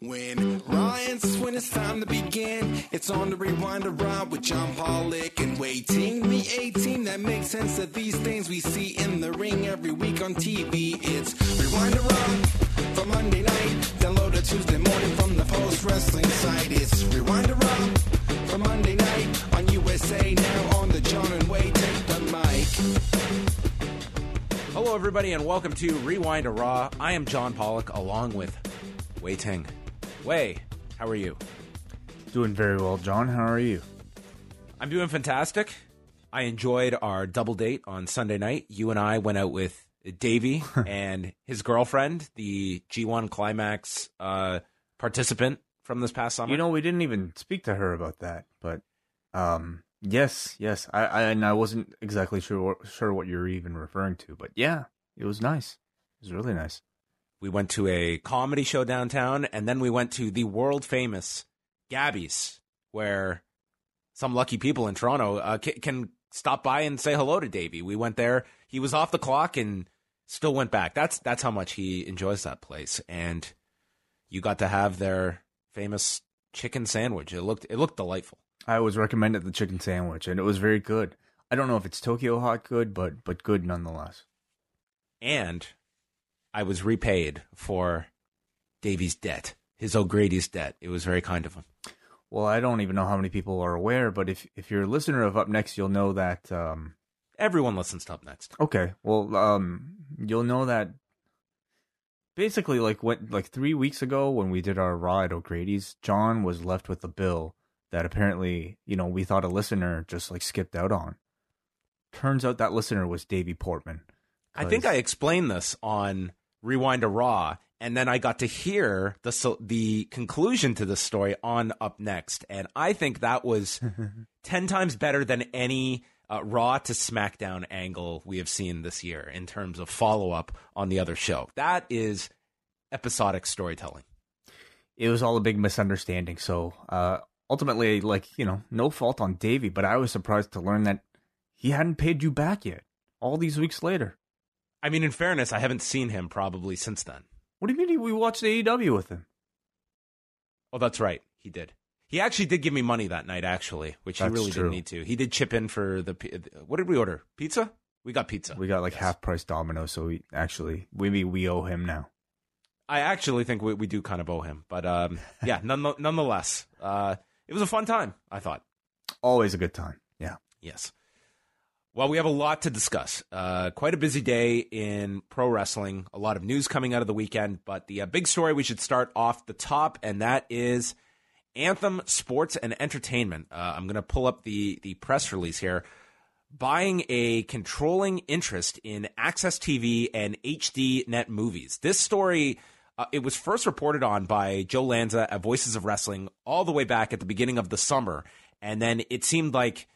When Ryan's when it's time to begin, it's on the rewind around with John Pollock and waiting the 18 that makes sense of these things we see in the ring every week on TV. It's rewind around for Monday night, download Tuesday morning from the post wrestling site. It's rewind around for Monday night on USA now on the John and Wai take the mic. Hello, everybody, and welcome to Rewind to Raw. I am John Pollock, along with Wai Ting. Wai, how are you? Doing very well, John. How are you? I'm doing fantastic. I enjoyed our double date on Sunday night. You and I went out with Davey and his girlfriend, the G1 Climax uh, participant from this past summer. You know, we didn't even speak to her about that, but um, yes, yes. I, I and I wasn't exactly sure sure what you're even referring to, but yeah, it was nice. It was really nice. We went to a comedy show downtown, and then we went to the world famous Gabby's, where some lucky people in Toronto uh, ca- can stop by and say hello to Davey. We went there; he was off the clock and still went back. That's that's how much he enjoys that place. And you got to have their famous chicken sandwich. It looked it looked delightful. I was recommended the chicken sandwich, and it was very good. I don't know if it's Tokyo hot good, but but good nonetheless. and I was repaid for Davy's debt, his O'Grady's debt. It was very kind of him. Well, I don't even know how many people are aware, but if if you're a listener of Up Next, you'll know that. Um, Everyone listens to Up Next. okay, well, um, you'll know that. Basically, like what, like three weeks ago when we did our raw at O'Grady's, John was left with a bill that apparently, you know, we thought a listener just like skipped out on. Turns out that listener was Davy Portman. I think I explained this on Rewind to Raw, and then I got to hear the so, the conclusion to the story on Up Next, and I think that was ten times better than any uh, Raw to SmackDown angle we have seen this year in terms of follow up on the other show. That is episodic storytelling. it was all a big misunderstanding. So uh, ultimately, like you know, no fault on Davey, but I was surprised to learn that he hadn't paid you back yet. All these weeks later. I mean, in fairness, I haven't seen him probably since then. What do you mean we watched AEW with him? Oh, that's right. He did. He actually did give me money that night, actually, which That's he really true. didn't need to. He did chip in for the. What did we order? Pizza? We got pizza. We got like half price Domino, so we actually maybe we owe him now. I actually think we, we do kind of owe him, but um, yeah, none, nonetheless, uh, it was a fun time. I thought. Always a good time. Yeah. Yes. Well, we have a lot to discuss. Uh, quite a busy day in pro wrestling. A lot of news coming out of the weekend, but the uh, big story we should start off the top, and that is Anthem Sports and Entertainment. Uh, I'm going to pull up the the press release here. Buying a controlling interest in Access TV and HD Net movies. This story. Uh, it was first reported on by Joe Lanza at Voices of Wrestling all the way back at the beginning of the summer. And then it seemed like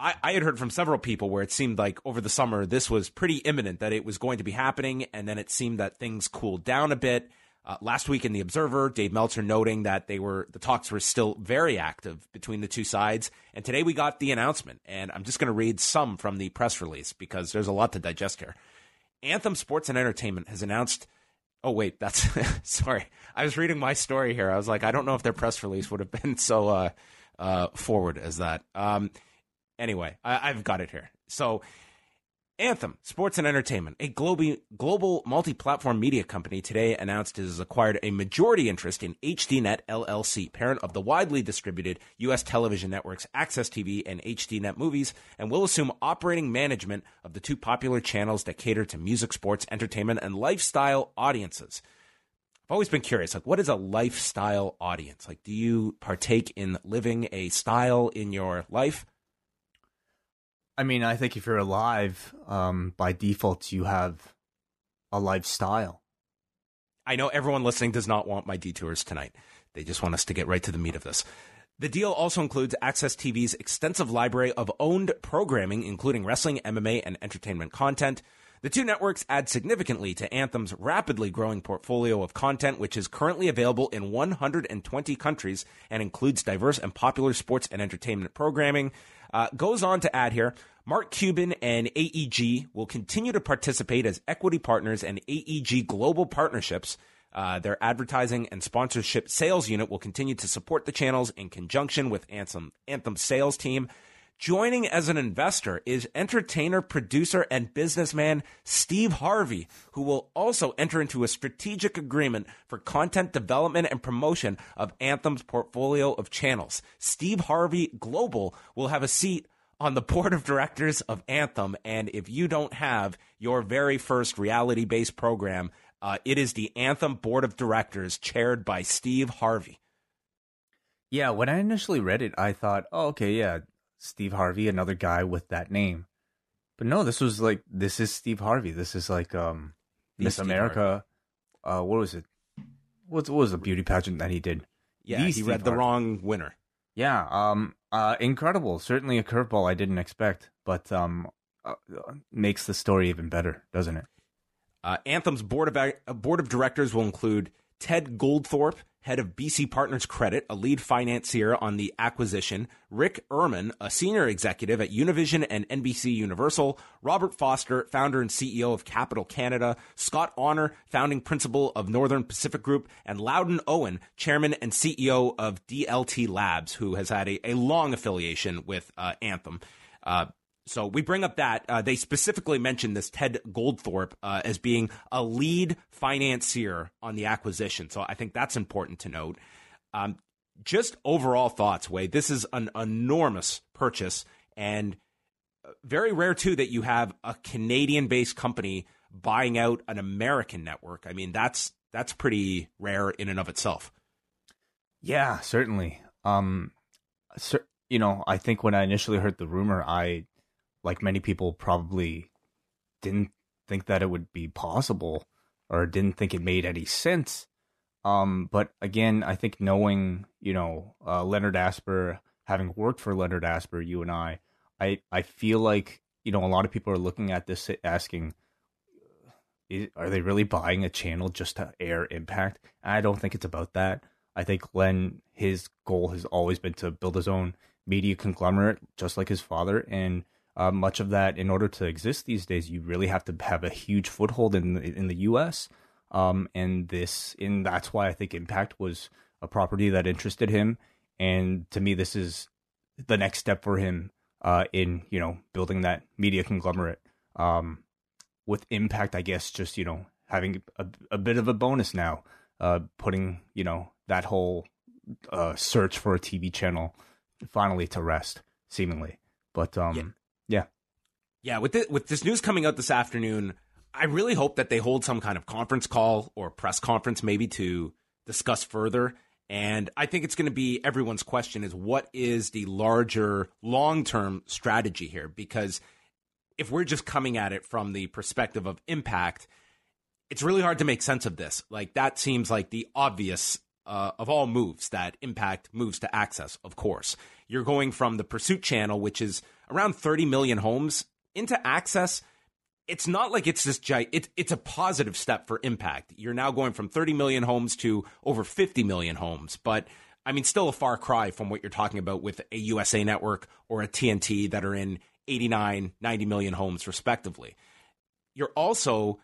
I, I had heard from several people where it seemed like over the summer this was pretty imminent that it was going to be happening, and then it seemed that things cooled down a bit. Uh, last week in the Observer, Dave Meltzer noting that they were the talks were still very active between the two sides, and today we got the announcement, and I'm just going to read some from the press release because there's a lot to digest here. Anthem Sports and Entertainment has announced. Oh wait, that's sorry. I was reading my story here. I was like, I don't know if their press release would have been so uh, uh, forward as that. Um, anyway, I, I've got it here. So, Anthem Sports and Entertainment, a global global multi-platform media company, today announced it has acquired a majority interest in HDNet LLC, parent of the widely distributed U.S. television networks Access TV and HDNet Movies, and will assume operating management of the two popular channels that cater to music, sports, entertainment, and lifestyle audiences. I've always been curious, like, what is a lifestyle audience? Like, do you partake in living a style in your life? I mean, I think if you're alive, um, by default, you have a lifestyle. I know everyone listening does not want my detours tonight. They just want us to get right to the meat of this. The deal also includes Access TV's extensive library of owned programming, including wrestling, MMA, and entertainment content. The two networks add significantly to Anthem's rapidly growing portfolio of content, which is currently available in 120 countries and includes diverse and popular sports and entertainment programming. Uh, goes on to add here Mark Cuban and AEG will continue to participate as equity partners and AEG Global Partnerships. Uh, their advertising and sponsorship sales unit will continue to support the channels in conjunction with Anthem, Anthem's sales team. Joining as an investor is entertainer, producer, and businessman Steve Harvey, who will also enter into a strategic agreement for content development and promotion of Anthem's portfolio of channels. Steve Harvey Global will have a seat on the board of directors of Anthem. And if you don't have your very first reality based program, uh, it is the Anthem board of directors chaired by Steve Harvey. Yeah, when I initially read it, I thought, oh, okay, yeah, Steve Harvey, another guy with that name. But no, this was like this is Steve Harvey. This is like um The Miss Steve America. Uh, what was it? What, what was the beauty pageant that he did? Yeah, The he Steve read the wrong winner. Yeah, um, uh, incredible. Certainly a curveball I didn't expect, but um, uh, uh, makes the story even better, doesn't it? Uh, Anthem's board of uh, board of directors will include Ted Goldthorpe, head of BC Partners Credit, a lead financier on the acquisition, Rick Ehrman, a senior executive at Univision and NBC Universal, Robert Foster, founder and CEO of Capital Canada, Scott Honour, founding principal of Northern Pacific Group, and Loudon Owen, chairman and CEO of DLT Labs, who has had a, a long affiliation with uh, Anthem. Uh, so we bring up that uh, they specifically mentioned this Ted Goldthorpe uh, as being a lead financier on the acquisition. So I think that's important to note. Um, just overall thoughts, Wai. This is an enormous purchase and uh, very rare too that you have a Canadian-based company buying out an American network. I mean, that's that's pretty rare in and of itself. Yeah, certainly. Um, you know, I think when I initially heard the rumor, I, like many people, probably didn't think that it would be possible or didn't think it made any sense. Um, but again, I think knowing, you know, uh, Leonard Asper, having worked for Leonard Asper, you and I, I, I feel like, you know, a lot of people are looking at this asking, is, are they really buying a channel just to air Impact? And I don't think it's about that. I think Len, his goal has always been to build his own media conglomerate, just like his father. And uh, much of that, in order to exist these days, you really have to have a huge foothold in the, in the U.S. Um, and this, and that's why I think Impact was a property that interested him. And to me, this is the next step for him uh, in you know building that media conglomerate. Um, with Impact, I guess just you know having a, a bit of a bonus now, uh, putting you know that whole uh, search for a TV channel finally to rest, seemingly. But um, Yeah. Yeah. Yeah, with this, with this news coming out this afternoon, I really hope that they hold some kind of conference call or press conference maybe to discuss further. And I think it's going to be everyone's question is what is the larger long term strategy here? Because if we're just coming at it from the perspective of impact, it's really hard to make sense of this. Like that seems like the obvious uh, of all moves that Impact moves to access. Of course, you're going from the Pursuit channel, which is around 30 million homes, into access. It's not like it's this giant. It's it's a positive step for Impact. You're now going from 30 million homes to over 50 million homes, but. I mean, still a far cry from what you're talking about with a USA network or a TNT that are in 89, 90 million homes, respectively. You're also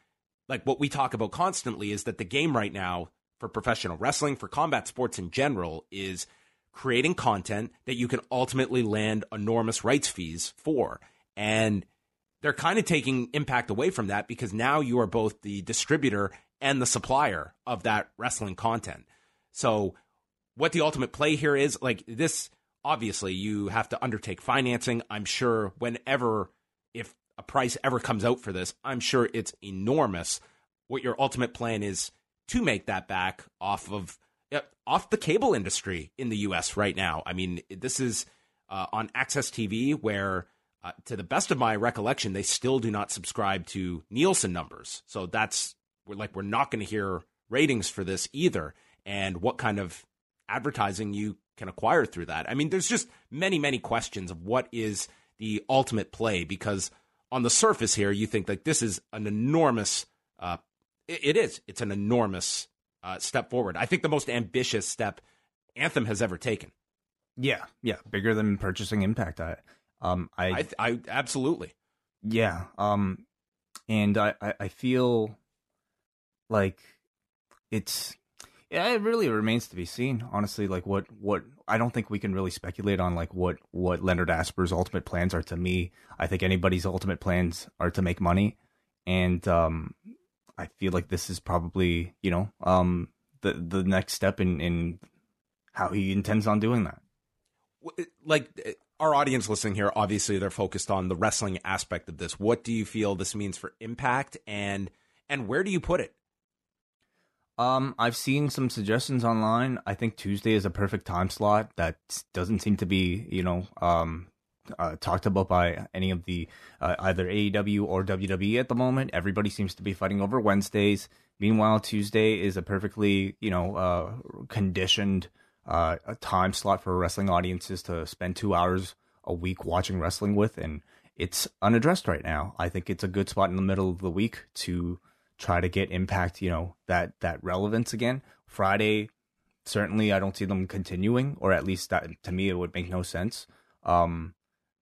like what we talk about constantly is that the game right now for professional wrestling, for combat sports in general, is creating content that you can ultimately land enormous rights fees for. And they're kind of taking impact away from that because now you are both the distributor and the supplier of that wrestling content. So, what the ultimate play here is like this obviously, you have to undertake financing. I'm sure whenever, if a price ever comes out for this, I'm sure it's enormous. What your ultimate plan is to make that back off of off the cable industry in the U.S. right now. I mean, this is uh, on Access TV, where, uh, to the best of my recollection, they still do not subscribe to Nielsen numbers. So that's we're like we're not going to hear ratings for this either, and what kind of advertising you can acquire through that. I mean, there's just many, many questions of what is the ultimate play because on the surface here, you think like this is an enormous. Uh, it, it is. It's an enormous uh, step forward. I think the most ambitious step Anthem has ever taken. Yeah, yeah, bigger than purchasing Impact. I, um, I, I, I absolutely. Yeah, um, and I, I, I feel like it's yeah, it really remains to be seen. Honestly, like what what I don't think we can really speculate on like what what Leonard Asper's ultimate plans are. To me, I think anybody's ultimate plans are to make money, and um, I feel like this is probably you know um the the next step in in how he intends on doing that. Like uh, our audience listening here, obviously they're focused on the wrestling aspect of this. What do you feel this means for Impact, and and where do you put it? Um, I've seen some suggestions online. I think Tuesday is a perfect time slot that doesn't seem to be, you know, um, uh, talked about by any of the uh, either AEW or WWE at the moment. Everybody seems to be fighting over Wednesdays. Meanwhile, Tuesday is a perfectly, you know, uh, conditioned uh, time slot for wrestling audiences to spend two hours a week watching wrestling with, and it's unaddressed right now. I think it's a good spot in the middle of the week to try to get impact, you know, that that relevance again. Friday, certainly I don't see them continuing, or at least that to me it would make no sense. Um,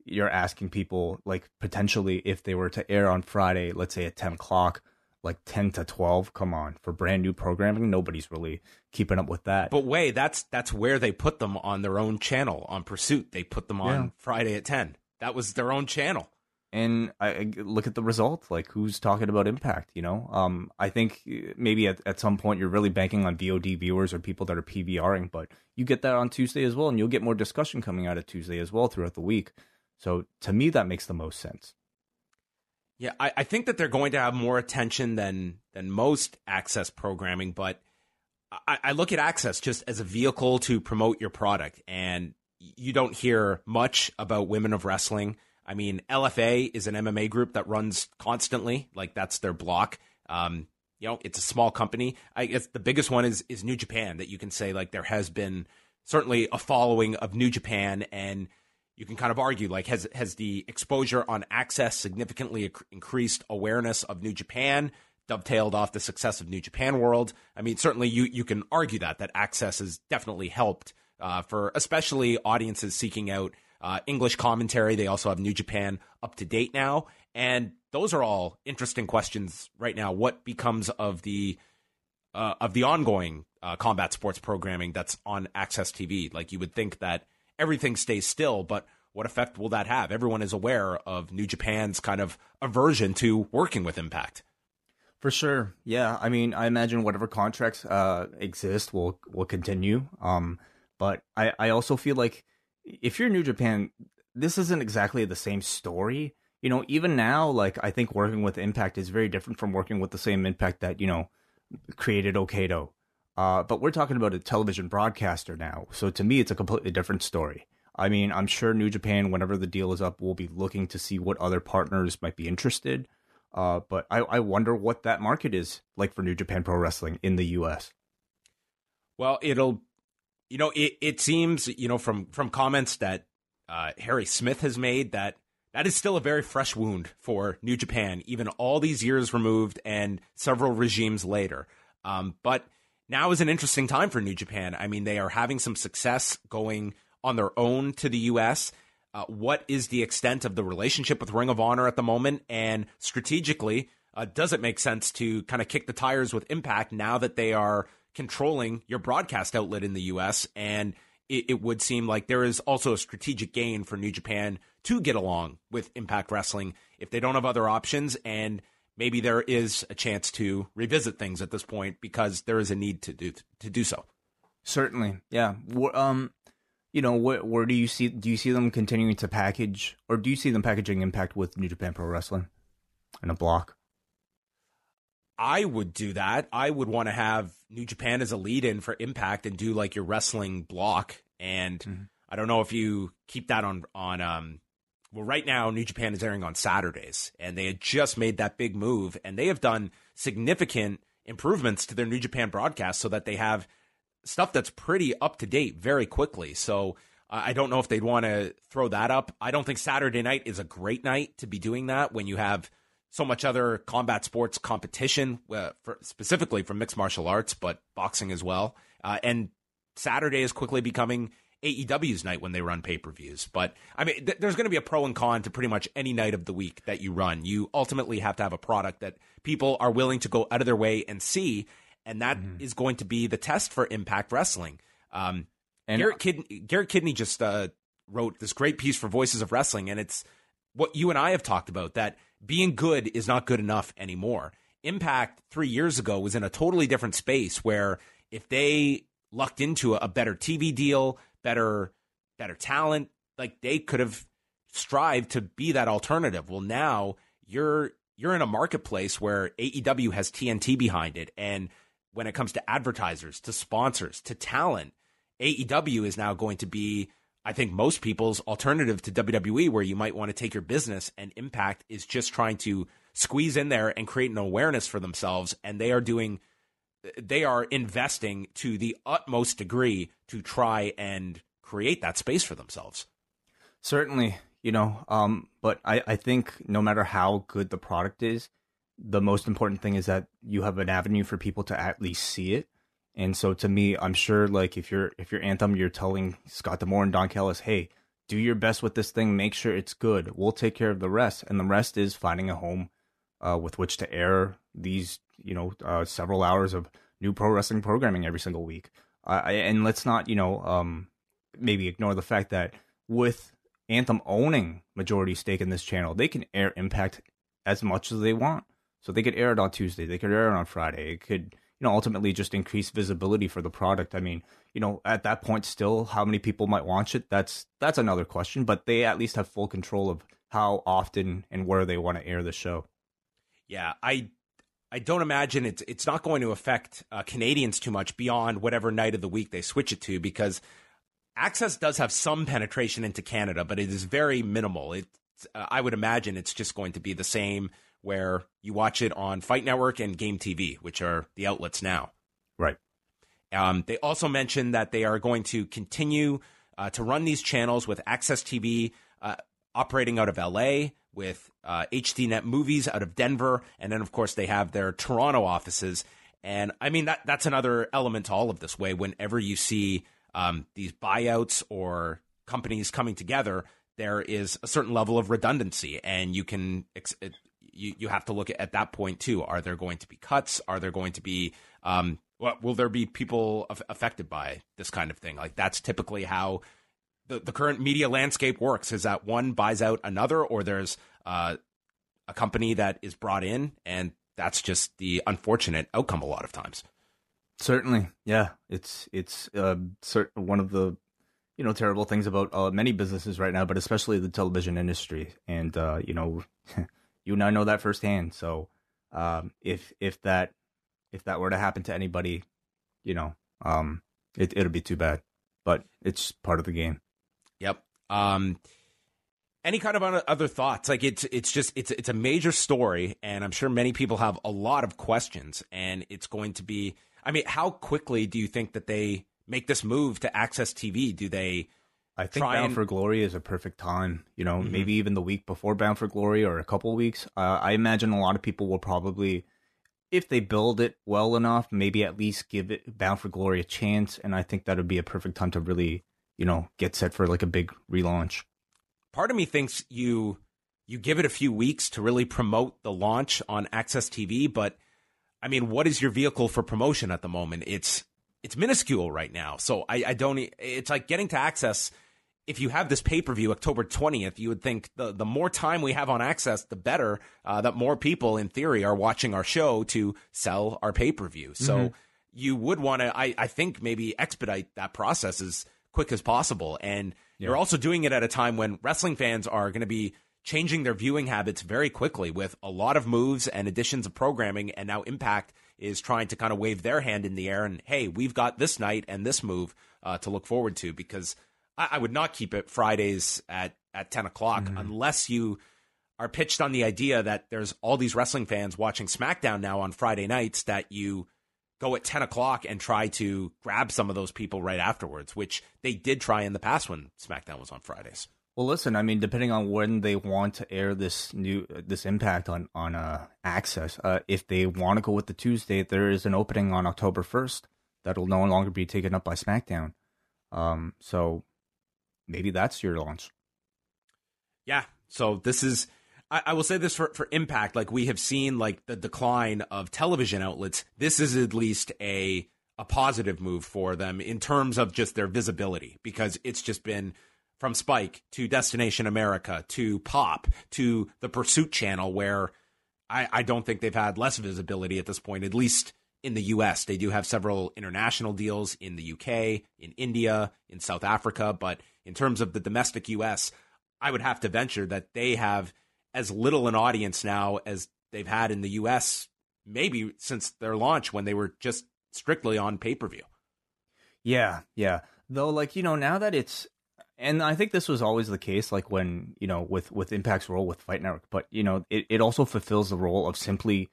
you're asking people like potentially if they were to air on Friday, let's say at ten o'clock, like ten to twelve. Come on, for brand new programming, nobody's really keeping up with that. But Wai that's that's where they put them on their own channel on Pursuit. They put them on yeah. Friday at ten. That was their own channel and I, look at the result. Like who's talking about impact? You know, um, I think maybe at, at some point you're really banking on VOD viewers or people that are PVRing, but you get that on Tuesday as well, and you'll get more discussion coming out of Tuesday as well throughout the week. So to me, that makes the most sense. Yeah, I, I think that they're going to have more attention than than most access programming, but I, I look at access just as a vehicle to promote your product, and you don't hear much about women of wrestling I mean, LFA is an MMA group that runs constantly. Like that's their block. Um, you know, it's a small company. I guess the biggest one is is New Japan that you can say like there has been certainly a following of New Japan, and you can kind of argue like has has the exposure on access significantly increased awareness of New Japan, dovetailed off the success of New Japan World. I mean, certainly you you can argue that that access has definitely helped uh, for especially audiences seeking out uh, English commentary. They also have New Japan up to date now, and those are all interesting questions right now. What becomes of the uh, of the ongoing uh, combat sports programming that's on Access TV? Like you would think that everything stays still, but what effect will that have? Everyone is aware of New Japan's kind of aversion to working with Impact. For sure, yeah. I mean, I imagine whatever contracts uh, exist will will continue. Um, but I, I also feel like if you're New Japan, this isn't exactly the same story. You know, even now, like I think working with Impact is very different from working with the same Impact that you know created Okato. Uh, but we're talking about a television broadcaster now, so to me, it's a completely different story. I mean, I'm sure New Japan, whenever the deal is up, will be looking to see what other partners might be interested. Uh, but I, I wonder what that market is like for New Japan Pro Wrestling in the U.S. Well, it'll you know, it, it seems, you know, from from comments that uh, Harry Smith has made that that is still a very fresh wound for New Japan, even all these years removed and several regimes later. Um, but now is an interesting time for New Japan. I mean, they are having some success going on their own to the U.S. Uh, what is the extent of the relationship with Ring of Honor at the moment? And strategically, uh, does it make sense to kind of kick the tires with Impact now that they are controlling your broadcast outlet in the US. And it, it, would seem like there is also a strategic gain for New Japan to get along with Impact Wrestling if they don't have other options. And maybe there is a chance to revisit things at this point because there is a need to do to do so. Certainly, yeah. Um, you know, where, where do you see do you see them continuing to package, or do you see them packaging Impact with New Japan Pro Wrestling in a block? I would do that. I would want to have New Japan as a lead in for Impact and do like your wrestling block. And mm-hmm. I don't know if you keep that on on um well right now New Japan is airing on Saturdays and they had just made that big move and they have done significant improvements to their New Japan broadcast so that they have stuff that's pretty up to date very quickly. So uh, I don't know if they'd want to throw that up. I don't think Saturday night is a great night to be doing that when you have so much other combat sports competition, uh, for, specifically from mixed martial arts, but boxing as well. Uh, and Saturday is quickly becoming AEW's night when they run pay per views. But I mean, th- there's going to be a pro and con to pretty much any night of the week that you run. You ultimately have to have a product that people are willing to go out of their way and see, and that mm-hmm. is going to be the test for Impact Wrestling. Um, and Garrett, Kid- Garrett Kidney just uh, wrote this great piece for Voices of Wrestling, and it's what you and I have talked about that being good is not good enough anymore. Impact three years ago was in a totally different space where if they lucked into a, better TV deal, better better talent, like they could have strived to be that alternative. Well, now you're you're in a marketplace where AEW has TNT behind it. And when it comes to advertisers, to sponsors, to talent, AEW is now going to be I think most people's alternative to WWE where you might want to take your business and Impact is just trying to squeeze in there and create an awareness for themselves. And they are doing they are investing to the utmost degree to try and create that space for themselves. Certainly, you know, um, but I, I think no matter how good the product is, the most important thing is that you have an avenue for people to at least see it. And so to me, I'm sure like if you're if you're Anthem, you're telling Scott D'Amore and Don Callis, hey, do your best with this thing, make sure it's good. We'll take care of the rest. And the rest is finding a home uh, with which to air these, you know, uh, several hours of new pro wrestling programming every single week. Uh, and let's not, you know, um, maybe ignore the fact that with Anthem owning majority stake in this channel, they can air Impact as much as they want. So they could air it on Tuesday, they could air it on Friday. It could, you know, ultimately just increase visibility for the product. I mean, you know, at that point, still, how many people might watch it? That's that's another question. But they at least have full control of how often and where they want to air the show. Yeah, I I don't imagine it's it's not going to affect uh, Canadians too much beyond whatever night of the week they switch it to because access does have some penetration into Canada, but it is very minimal. It uh, I would imagine it's just going to be the same where you watch it on Fight Network and Game TV, which are the outlets now. Right. Um, they also mentioned that they are going to continue uh, to run these channels with Access TV uh, operating out of LA with uh, HDNet Movies out of Denver, and then of course they have their Toronto offices. And I mean that that's another element to all of this. Wai whenever you see um, these buyouts or companies coming together, there is a certain level of redundancy, and you can you you have to look at, at that point too. Are there going to be cuts? Are there going to be um, what, will there be people affected by this kind of thing? Like that's typically how the, the current media landscape works is that one buys out another or there's uh, a company that is brought in and that's just the unfortunate outcome a lot of times. Certainly. Yeah. It's it's uh, one of the you know terrible things about uh, many businesses right now but especially the television industry. And uh, you know you and i know that firsthand. So um, if if that if that were to happen to anybody you know um, it, it'll be too bad. But it's part of the game Yep. Um, any kind of other thoughts? Like it's it's just it's it's a major story, and I'm sure many people have a lot of questions. And it's going to be. I mean, how quickly do you think that they make this move to Access TV? Do they? I think Bound and... for Glory is a perfect time. You know, mm-hmm. maybe even the week before Bound for Glory or a couple weeks. Uh, I imagine a lot of people will probably, if they build it well enough, maybe at least give it Bound for Glory a chance. And I think that would be a perfect time to really you know, get set for like a big relaunch. Part of me thinks you you give it a few weeks to really promote the launch on Access TV, but I mean, what is your vehicle for promotion at the moment? It's it's minuscule right now. So I, I don't it's like getting to access if you have this pay per view October 20th, you would think the, the more time we have on access, the better, uh, that more people in theory are watching our show to sell our pay per view. So mm-hmm. you would want to, I, I think maybe expedite that process is quick as possible. And yeah. you're also doing it at a time when wrestling fans are going to be changing their viewing habits very quickly with a lot of moves and additions of programming. And now Impact is trying to kind of wave their hand in the air and, hey, we've got this night and this move uh, to look forward to because I, I, would not keep it Fridays at, at 10 o'clock mm-hmm. unless you are pitched on the idea that there's all these wrestling fans watching SmackDown now on Friday nights that you go at 10 o'clock and try to grab some of those people right afterwards, which they did try in the past when SmackDown was on Fridays. Well, listen, I mean, depending on when they want to air this new this impact on on uh, access, uh, if they want to go with the Tuesday, there is an opening on October first that'll no longer be taken up by SmackDown. Um, so maybe that's your launch. Yeah. So this is I, I, will say this for, for impact, like we have seen like the decline of television outlets. This is at least a a positive move for them in terms of just their visibility because it's just been from Spike to Destination America to Pop to the Pursuit Channel, where I, I don't think they've had less visibility at this point, at least in the US. They do have several international deals in the UK, in India, in South Africa, but in terms of the domestic US, I would have to venture that they have as little an audience now as they've had in the US maybe since their launch when they were just strictly on pay-per-view. Yeah, yeah. Though like, you know, now that it's and I think this was always the case like when, you know, with with Impact's role with Fight Network, but you know, it, it also fulfills the role of simply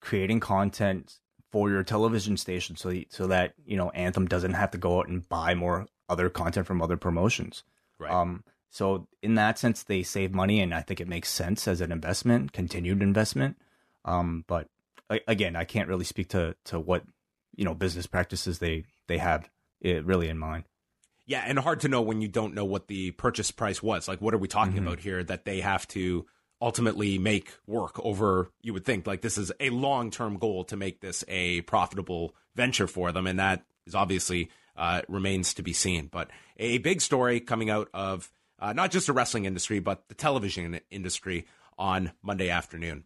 creating content for your television station so so that, you know, Anthem doesn't have to go out and buy more other content from other promotions. Right. Um so in that sense, they save money, and I think it makes sense as an investment, continued investment. Um, but again, I can't really speak to to what you know business practices they they have it eh, really in mind. Yeah, and hard to know when you don't know what the purchase price was. Like, what are we talking mm-hmm. about here that they have to ultimately make work over? You would think like this is a long term goal to make this a profitable venture for them, and that is obviously uh, remains to be seen. But a big story coming out of uh, not just the wrestling industry, but the television industry on Monday afternoon.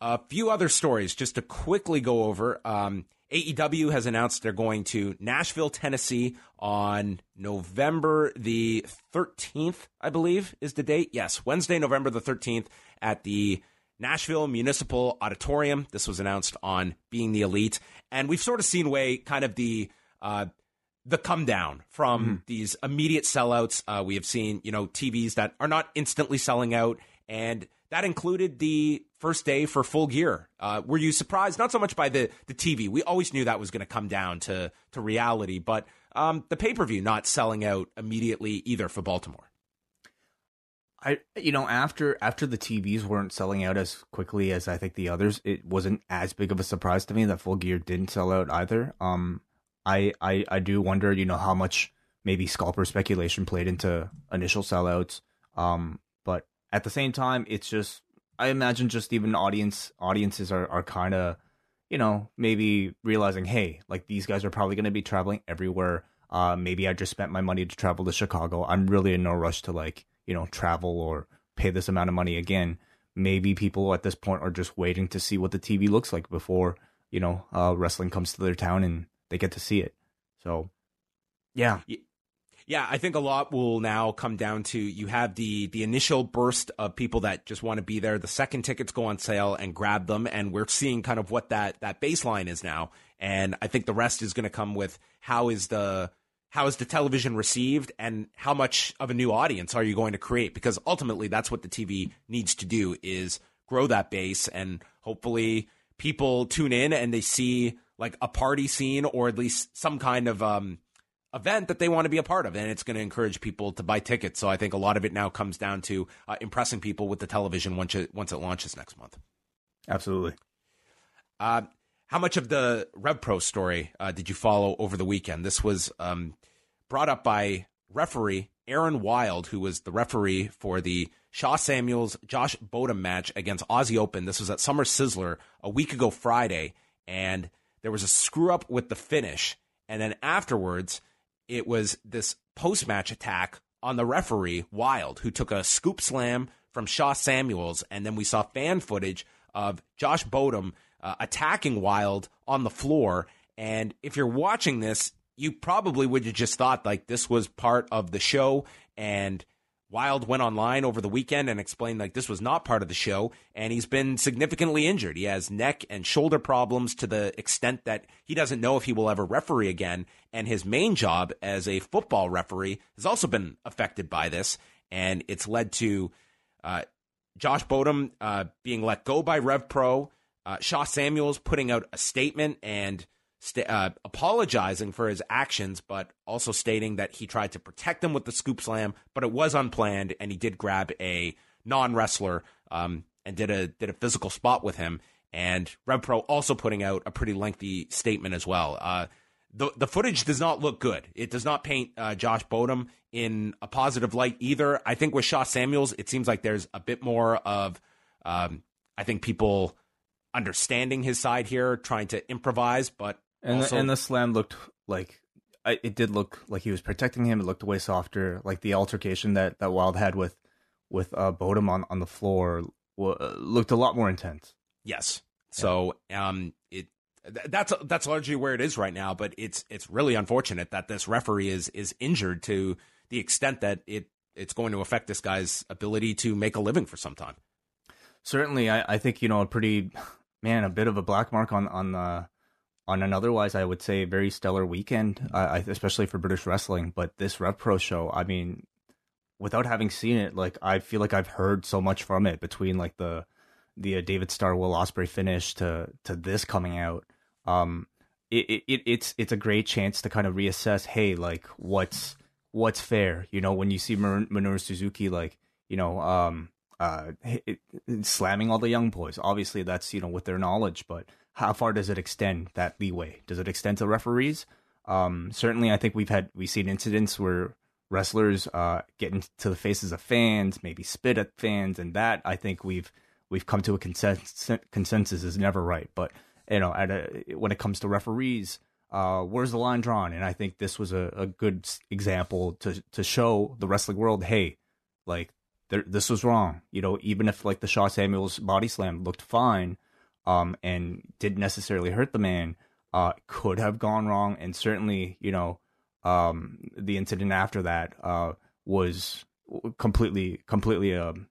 A few other stories just to quickly go over. Um, AEW has announced they're going to Nashville, Tennessee on November the 13th, I believe is the date. Yes, Wednesday, November the 13th at the Nashville Municipal Auditorium. This was announced on Being the Elite. And we've sort of seen Wai kind of the uh, the come down from mm-hmm. these immediate sellouts. Uh, we have seen, you know, TVs that are not instantly selling out, and that included the first day for Full Gear. Uh, were you surprised? Not so much by the the TV. We always knew that was going to come down to to reality, but um, the pay per view not selling out immediately either for Baltimore. I you know after after the TVs weren't selling out as quickly as I think the others, it wasn't as big of a surprise to me that Full Gear didn't sell out either. Um, I, I, I do wonder, you know, how much maybe scalper speculation played into initial sellouts. Um, but at the same time, it's just I imagine just even audience audiences are, are kind of, you know, maybe realizing, hey, like these guys are probably going to be traveling everywhere. Uh, maybe I just spent my money to travel to Chicago. I'm really in no rush to like, you know, travel or pay this amount of money again. Maybe people at this point are just waiting to see what the TV looks like before, you know, uh, wrestling comes to their town and they get to see it. So, yeah. Yeah, I think a lot will now come down to you have the the initial burst of people that just want to be there. The second tickets go on sale and grab them, and we're seeing kind of what that that baseline is now. And I think the rest is going to come with how is the how is the television received and how much of a new audience are you going to create because ultimately that's what the TV needs to do is grow that base and hopefully people tune in and they see like a party scene or at least some kind of um, event that they want to be a part of, and it's going to encourage people to buy tickets. So I think a lot of it now comes down to uh, impressing people with the television once it once it launches next month. Absolutely. Uh, how much of the RevPro story uh, did you follow over the weekend? This was um, brought up by referee Aaron Wild, who was the referee for the Shaw Samuels Josh Bodom match against Aussie Open. This was at Summer Sizzler a week ago Friday, and there was a screw up with the finish, and then afterwards, it was this post match attack on the referee, Wild, who took a scoop slam from Shaw Samuels, and then we saw fan footage of Josh Bodom uh, attacking Wild on the floor. And if you're watching this, you probably would have just thought like this was part of the show, and Wild went online over the weekend and explained like this was not part of the show, and he's been significantly injured. He has neck and shoulder problems to the extent that he doesn't know if he will ever referee again. And his main job as a football referee has also been affected by this, and it's led to uh, Josh Bodom uh, being let go by Rev Pro, uh, Shaw Samuels putting out a statement and st- uh, apologizing for his actions, but also stating that he tried to protect them with the scoop slam, but it was unplanned, and he did grab a non wrestler um, and did a did a physical spot with him. And Rev Pro also putting out a pretty lengthy statement as well. Uh, the the footage does not look good. It does not paint uh, Josh Bodom in a positive light either. I think with Shaw Samuels, it seems like there's a bit more of, um, I think people understanding his side here, trying to improvise, but and also, the, and the slam looked like it did look like he was protecting him. It looked way softer. Like the altercation that that Wild had with with uh, Bodom on on the floor w- looked a lot more intense. Yes. So um, it that's that's largely where it is right now. But it's it's really unfortunate that this referee is is injured to the extent that it it's going to affect this guy's ability to make a living for some time. Certainly, I, I think you know a pretty man a bit of a black mark on on the on an otherwise I would say very stellar weekend, uh, especially for British wrestling. But this Rev Pro show, I mean, without having seen it, like I feel like I've heard so much from it between like the the uh, David Starr Will Ospreay finish to to this coming out. Um, it, it it's it's a great chance to kind of reassess. Hey, like what's what's fair? You know, when you see Minoru Suzuki, like you know, um, uh, it, it, slamming all the young boys. Obviously, that's you know with their knowledge, but how far does it extend that leeway? Does it extend to referees? Um, certainly, I think we've had we've seen incidents where wrestlers uh, get into the faces of fans, maybe spit at fans, and that I think we've we've come to a consensus, consensus is never right. But you know, at a, when it comes to referees, uh, where's the line drawn? And I think this was a, a good example to to show the wrestling world, hey, like there, this was wrong. You know, even if like the Shaw Samuels body slam looked fine, um, and didn't necessarily hurt the man, uh, could have gone wrong. And certainly, you know, um, the incident after that uh, was completely, completely um,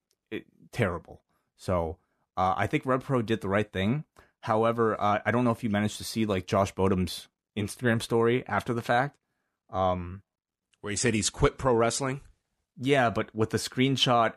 terrible. So uh, I think Rev Pro did the right thing. However, uh, I don't know if you managed to see like Josh Bodom's Instagram story after the fact, um, where he said he's quit pro wrestling. Yeah, but with the screenshot,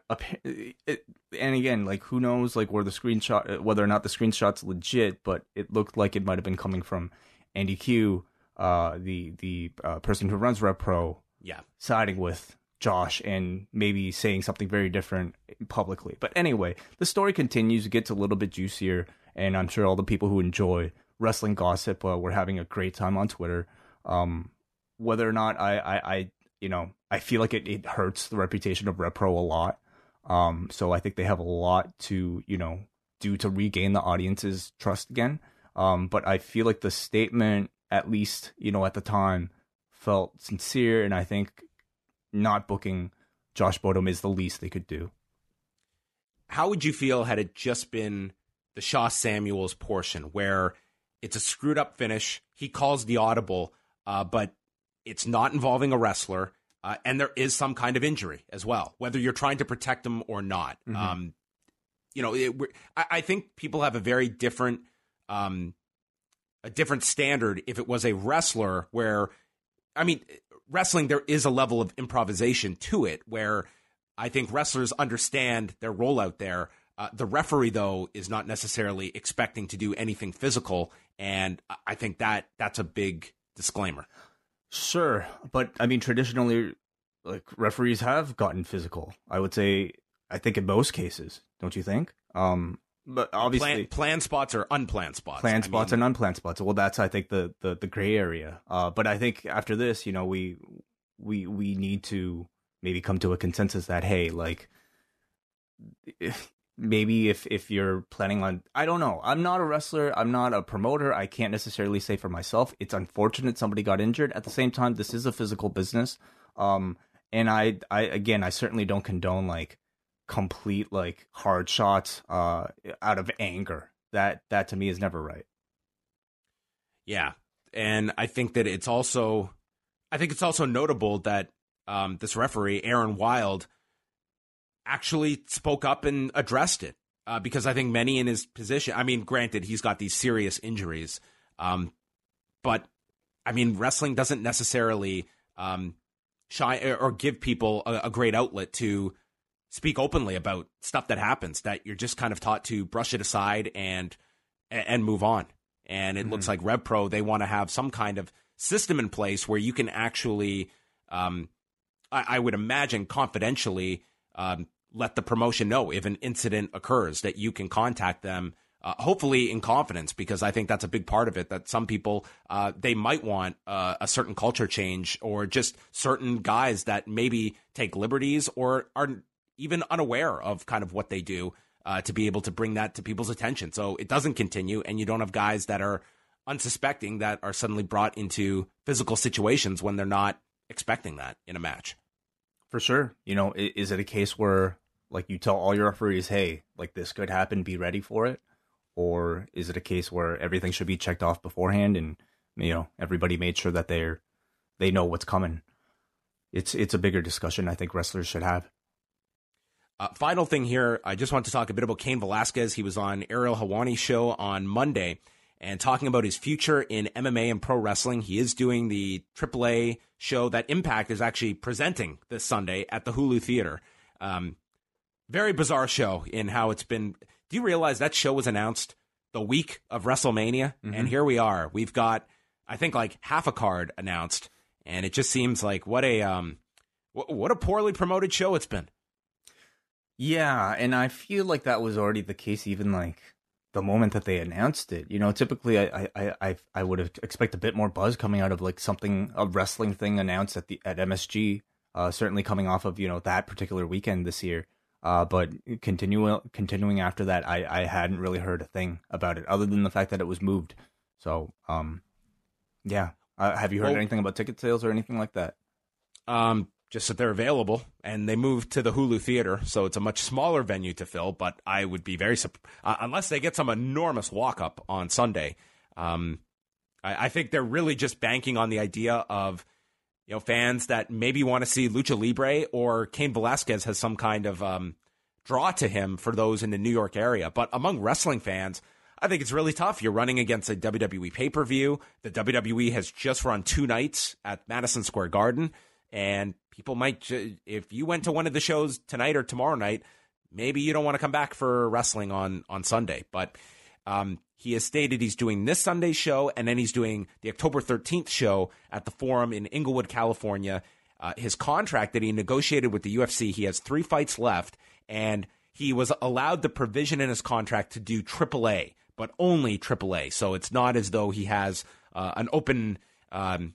and again, like who knows, like where the screenshot, uh, whether or not the screenshot's legit, but it looked like it might have been coming from Andy Q, uh, the the uh, person who runs Rev Pro, yeah, siding with Josh and maybe saying something very different publicly. But anyway, the story continues, it gets a little bit juicier, and I'm sure all the people who enjoy wrestling gossip uh, were having a great time on Twitter. Um, whether or not I, I, I you know, I feel like it, it hurts the reputation of RevPro a lot. Um, so I think they have a lot to, you know, do to regain the audience's trust again. Um, but I feel like the statement, at least, you know, at the time, felt sincere, and I think not booking Josh Bodom is the least they could do. How would you feel had it just been the Shaw Samuels portion where it's a screwed up finish? He calls the audible, uh, but it's not involving a wrestler, uh, and there is some kind of injury as well, whether you're trying to protect them or not. Mm-hmm. Um, you know, it, I, I, think people have a very different, um, a different standard if it was a wrestler where, I mean, wrestling there is a level of improvisation to it where I think wrestlers understand their role out there. Uh, the referee, though, is not necessarily expecting to do anything physical, and I think that that's a big disclaimer. Sure, but I mean, traditionally, like referees have gotten physical. I would say, I think in most cases, don't you think? Um, but obviously, plan, plan spots or unplanned spots. Planned spots mean, and unplanned spots. Well, that's I think the the the gray area. Uh, but I think after this, you know, we we we need to maybe come to a consensus that hey, like maybe if if you're planning on I don't know. I'm not a wrestler, I'm not a promoter. I can't necessarily say for myself. It's unfortunate somebody got injured. At the same time, this is a physical business. Um and I I again, I certainly don't condone like complete like hard shots uh out of anger. That that to me is never right. Yeah. And I think that it's also I think it's also notable that um this referee Aaron Wild actually spoke up and addressed it. Uh, because I think many in his position, I mean, granted, he's got these serious injuries, um, but I mean, wrestling doesn't necessarily um, shy or give people a, a great outlet to speak openly about stuff that happens that you're just kind of taught to brush it aside and and move on. And it mm-hmm. looks like RevPro they want to have some kind of system in place where you can actually, um, I, I, would imagine, confidentially um, let the promotion know if an incident occurs that you can contact them. Uh, hopefully in confidence because I think that's a big part of it that some people uh, they might want uh, a certain culture change or just certain guys that maybe take liberties or are even unaware of kind of what they do uh, to be able to bring that to people's attention so it doesn't continue and you don't have guys that are unsuspecting that are suddenly brought into physical situations when they're not expecting that in a match. For sure. You know, is it a case where like you tell all your referees, "Hey, like this could happen, be ready for it?" Or is it a case where everything should be checked off beforehand and you know, everybody made sure that they're they know what's coming? It's it's a bigger discussion I think wrestlers should have. Uh, final thing here, I just want to talk a bit about Cain Velasquez. He was on Ariel Helwani's show on Monday and talking about his future in MMA and pro wrestling. He is doing the AAA show that Impact is actually presenting this Sunday at the Hulu Theater. Um, very bizarre show in how it's been. Do you realize that show was announced the week of WrestleMania? Mm-hmm. And here we are. We've got, I think, like half a card announced, and it just seems like what a um, what a poorly promoted show it's been. Yeah, and I feel like that was already the case even like the moment that they announced it. You know, typically I I I I would have expect a bit more buzz coming out of like something a wrestling thing announced at the at MSG. Uh, certainly coming off of you know that particular weekend this year. Uh, but continuing continuing after that, I I hadn't really heard a thing about it other than the fact that it was moved. So um, yeah. Uh, have you heard well, anything about ticket sales or anything like that? Um, just that they're available and they moved to the Hulu theater, so it's a much smaller venue to fill. But I would be very uh, unless they get some enormous walk up on Sunday. Um, I, I, think they're really just banking on the idea of you know fans that maybe want to see Lucha Libre or Cain Velasquez has some kind of um, draw to him for those in the New York area. But among wrestling fans. I think it's really tough. You're running against a WWE pay per view. The WWE has just run two nights at Madison Square Garden. And people might, if you went to one of the shows tonight or tomorrow night, maybe you don't want to come back for wrestling on on Sunday. But um, he has stated he's doing this Sunday show, and then he's doing the October 13th show at the Forum in Inglewood, California. Uh, his contract that he negotiated with the UFC, he has three fights left, and he was allowed the provision in his contract to do AAA, but only AAA. So it's not as though he has uh, an open um,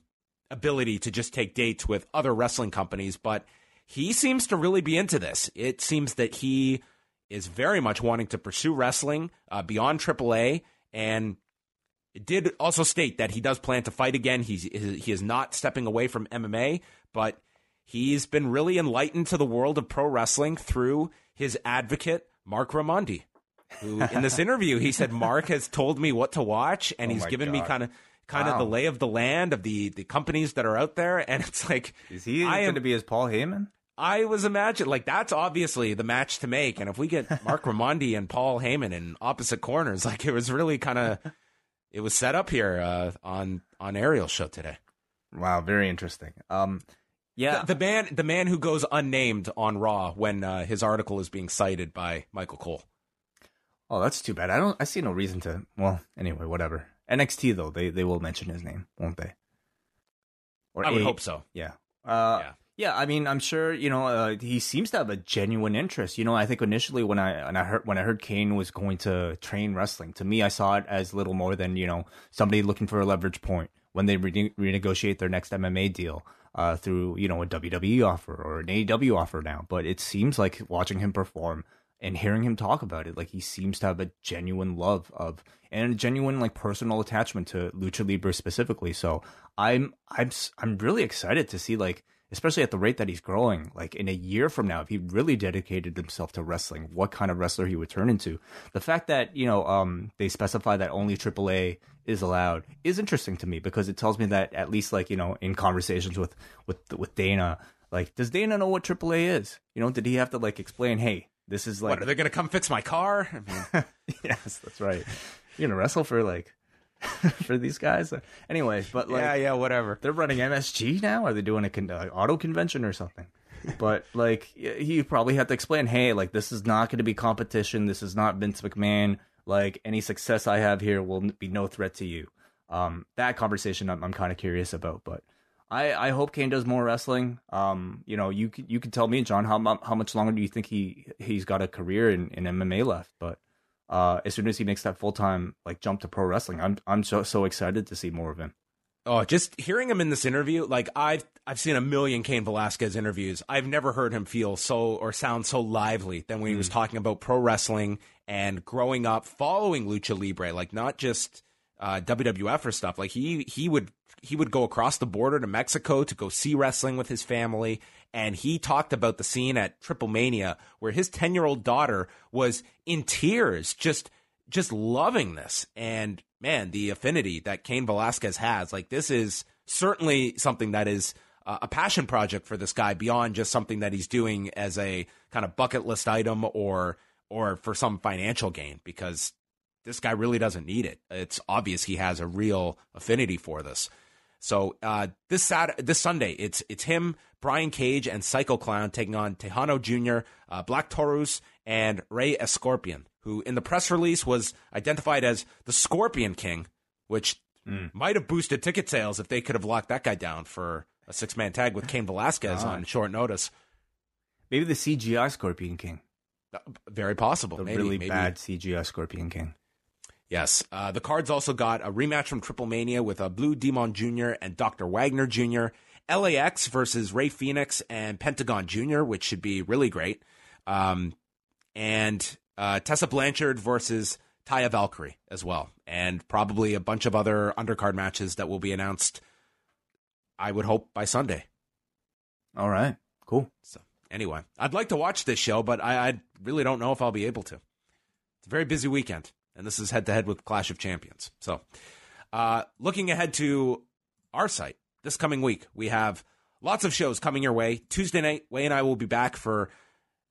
ability to just take dates with other wrestling companies, but he seems to really be into this. It seems that he is very much wanting to pursue wrestling uh, beyond AAA, and it did also state that he does plan to fight again. He's he is not stepping away from MMA, but he's been really enlightened to the world of pro wrestling through his advocate Marc Raimondi. Who in this interview he said Marc has told me what to watch, and oh he's given God. me kind of kind wow. of the lay of the land of the the companies that are out there, and it's like, is he going to be as Paul Heyman? I was imagining like that's obviously the match to make, and if we get Marc Raimondi and Paul Heyman in opposite corners, like it was really kind of it was set up here uh, on on Ariel's show today. Wow, very interesting. Um, yeah, the, the, man the man who goes unnamed on Raw when uh, his article is being cited by Michael Cole. Oh, that's too bad. I don't. I see no reason to. Well, anyway, whatever. NXT though, they they will mention his name, won't they? Or I would a- hope so. Yeah. Uh, yeah. Yeah, I mean, I'm sure you know uh, he seems to have a genuine interest. You know, I think initially when I when I heard when I heard Cain was going to train wrestling, to me, I saw it as little more than you know somebody looking for a leverage point when they re- renegotiate their next MMA deal uh, through you know a WWE offer or an AEW offer now. But it seems like watching him perform and hearing him talk about it, like he seems to have a genuine love of and a genuine like personal attachment to lucha libre specifically. So I'm I'm I'm really excited to see like especially at the rate that he's growing, like in a year from now, if he really dedicated himself to wrestling, what kind of wrestler he would turn into. The fact that, you know, um, they specify that only AAA is allowed is interesting to me because it tells me that at least like, you know, in conversations with, with, with Dana, Like, does Dana know what AAA is? You know, did he have to like explain? Hey, this is like. what are they going to come fix my car? I mean, yes, that's right. You're gonna wrestle for like for these guys. Anyway, but like, yeah, yeah, whatever. they're running MSG now. Are they doing a con- uh, auto convention or something? But like, he probably had to explain, hey, like this is not going to be competition. This is not Vince McMahon. Like any success I have here will be no threat to you. Um, that conversation I'm, I'm kind of curious about, but. I, I hope Cain does more wrestling. Um, you know, you you could tell me, John, how how much longer do you think he he's got a career in, in MMA left? But uh, as soon as he makes that full time like jump to pro wrestling, I'm I'm so so excited to see more of him. Oh, just hearing him in this interview, like I've I've seen a million Cain Velasquez interviews. I've never heard him feel so or sound so lively than when he was talking about pro wrestling and growing up following lucha libre, like not just uh, WWF or stuff. Like he he would he would go across the border to Mexico to go see wrestling with his family, and he talked about the scene at Triplemania where his ten year old daughter was in tears, just just loving this. And man, the affinity that Cain Velasquez has, like this is certainly something that is uh, a passion project for this guy beyond just something that he's doing as a kind of bucket list item or or for some financial gain because this guy really doesn't need it. It's obvious he has a real affinity for this. So uh, this Saturday, this Sunday, it's it's him, Brian Cage, and Psycho Clown taking on Texano Jr., uh, Black Taurus, and Rey Escorpion, who in the press release was identified as the Scorpion King, which might have boosted ticket sales if they could have locked that guy down for a six man tag with Cain Velasquez on short notice. Maybe the CGI Scorpion King, Uh, Very possible. the maybe, really maybe. bad CGI Scorpion King. Yes. Uh, the cards also got a rematch from Triplemania with uh, Blue Demon Jr. and Dr. Wagner Jr., LAX versus Rey Fenix and Pentagon Jr., which should be really great. Um, and uh, Tessa Blanchard versus Taya Valkyrie as well. And probably a bunch of other undercard matches that will be announced, I would hope, by Sunday. All right, cool. So, anyway, I'd like to watch this show, but I, I really don't know if I'll be able to. It's a very busy weekend, and this is head to head with Clash of Champions. So, uh, looking ahead to our site this coming week, we have lots of shows coming your way. Tuesday night, Wai and I will be back for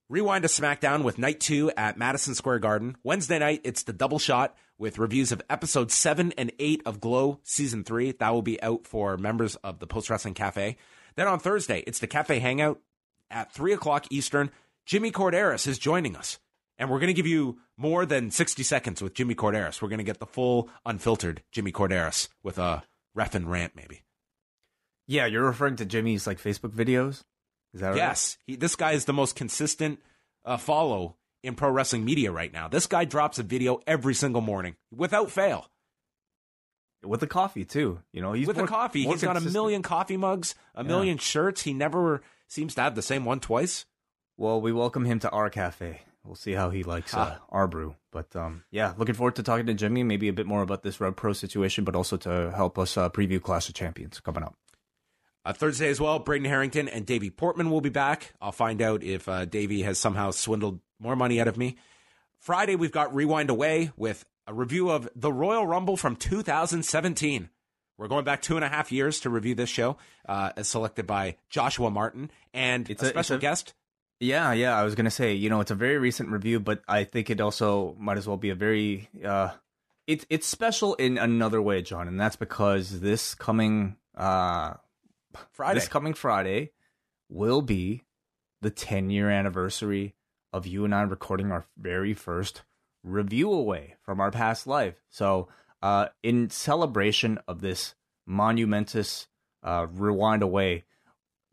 Rewind to SmackDown with Night 2 at Madison Square Garden. Wednesday night, it's the double shot with reviews of episode 7 and 8 of Glow Season 3. That will be out for members of the Post Wrestling Cafe. Then on Thursday, it's the Cafe Hangout at 3 o'clock Eastern. Jimmy Korderas is joining us. And we're going to give you more than 60 seconds with Jimmy Korderas. We're going to get the full, unfiltered Jimmy Korderas with a ref and rant, maybe. Yeah, you're referring to Jimmy's like Facebook videos. Is that right? Yes, he, this guy is the most consistent uh, follow in pro wrestling media right now. This guy drops a video every single morning without fail. with the coffee too. You know, he's With more- the coffee, he's got a million coffee mugs, a million shirts. He never seems to have the same one twice. Well, we welcome him to our cafe. We'll see how he likes uh, our brew. But um, yeah, looking forward to talking to Jimmy, maybe a bit more about this RevPro situation, but also to help us uh, preview Clash of Champions coming up. Uh, Thursday as well, Braden Harrington and Davey Portman will be back. I'll find out if uh, Davey has somehow swindled more money out of me. Friday, we've got Rewind Away with a review of the Royal Rumble from 2017. We're going back two and a half years to review this show, uh, as selected by Joshua Martin and It's a a- special a- guest. Yeah, yeah. I was gonna say, you know, it's a very recent review, but I think it also might as well be a very uh it's it's special in another way, John, and that's because this coming uh Friday. this coming Friday will be the 10 year anniversary of you and I recording our very first review away from our past life. So, uh, in celebration of this monumentous uh, rewind away,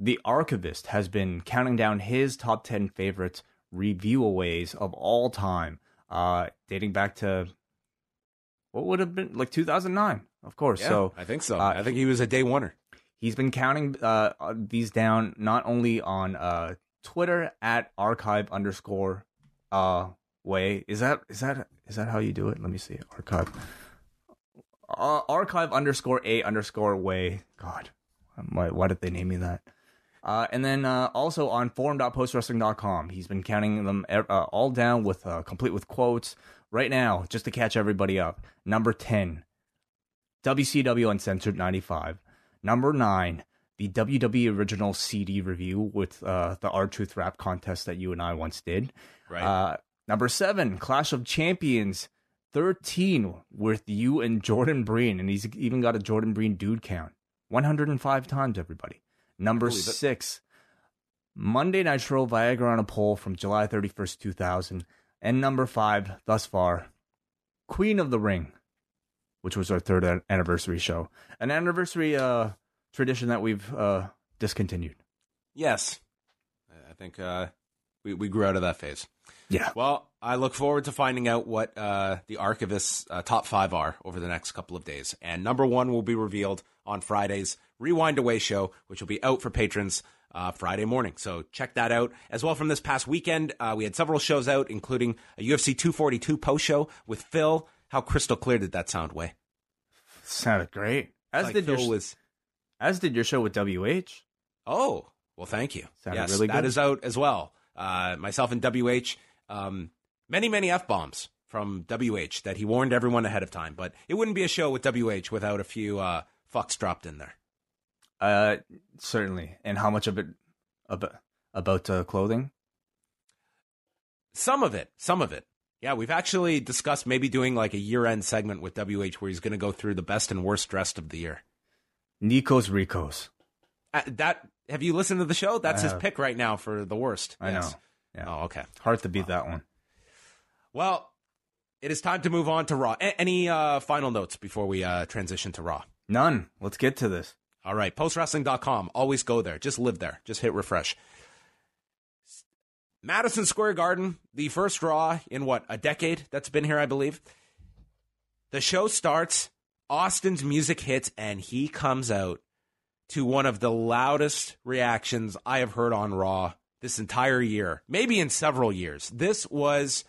the archivist has been counting down his top 10 favorite review aways of all time, uh, dating back to what would have been like 2009, of course. Yeah, so, I think so. uh, I think he was a day oneer. He's been counting uh, these down not only on uh, Twitter at archive underscore uh, way. Is that is that is that how you do it? Let me see. Archive. Uh, archive underscore a underscore way. God, why, why did they name me that? Uh, and then uh, also on forum.postwrestling.com, he's been counting them uh, all down with uh, complete with quotes. Right now, just to catch everybody up, number 10, WCW Uncensored 95. Number 9, the WWE original CD review with uh, the R Truth rap contest that you and I once did. Right. Uh, number seven, Clash of Champions 13 with you and Jordan Breen. And he's even got a Jordan Breen dude count 105 times, everybody. Number six, Monday Nitro Viagra on a pole from July 31st, 2000. And number five, thus far, Queen of the Ring, which was our third anniversary show. An anniversary uh, tradition that we've uh, discontinued. yes. I think uh, we, we grew out of that phase. Yeah. Well, I look forward to finding out what uh, the Archivist's uh, top five are over the next couple of days. And number one will be revealed on Friday's Rewind Away show, which will be out for patrons uh, Friday morning. So check that out. As well, from this past weekend, uh, we had several shows out, including a UFC 242 post show with Phil. How crystal clear did that sound, Wai? Sounded great. As Like did Phil your was. as did your show with WH. Oh, well, thank you. Sounded yes, really good. is out as well. Uh, myself and WH, um, many, many F bombs from WH that he warned everyone ahead of time. But it wouldn't be a show with WH without a few uh, fucks dropped in there. Uh, certainly. And how much of it about about uh, clothing? Some of it, some of it. Yeah, we've actually discussed maybe doing like a year end segment with WH where he's going to go through the best and worst dressed of the year. Nikos Ricos. Uh, that have you listened to the show? That's his pick right now for the worst. I Yes. know. Yeah. Oh, okay. Hard to beat that one. Well, it is time to move on to Raw. A- any uh, final notes before we uh, transition to Raw? None. Let's get to this. All right, postwrestling.com. Always go there. Just live there. Just hit refresh. Madison Square Garden, the first Raw in what, a decade that's been here, I believe. The show starts, Austin's music hits, and he comes out to one of the loudest reactions I have heard on Raw this entire year, maybe in several years. This was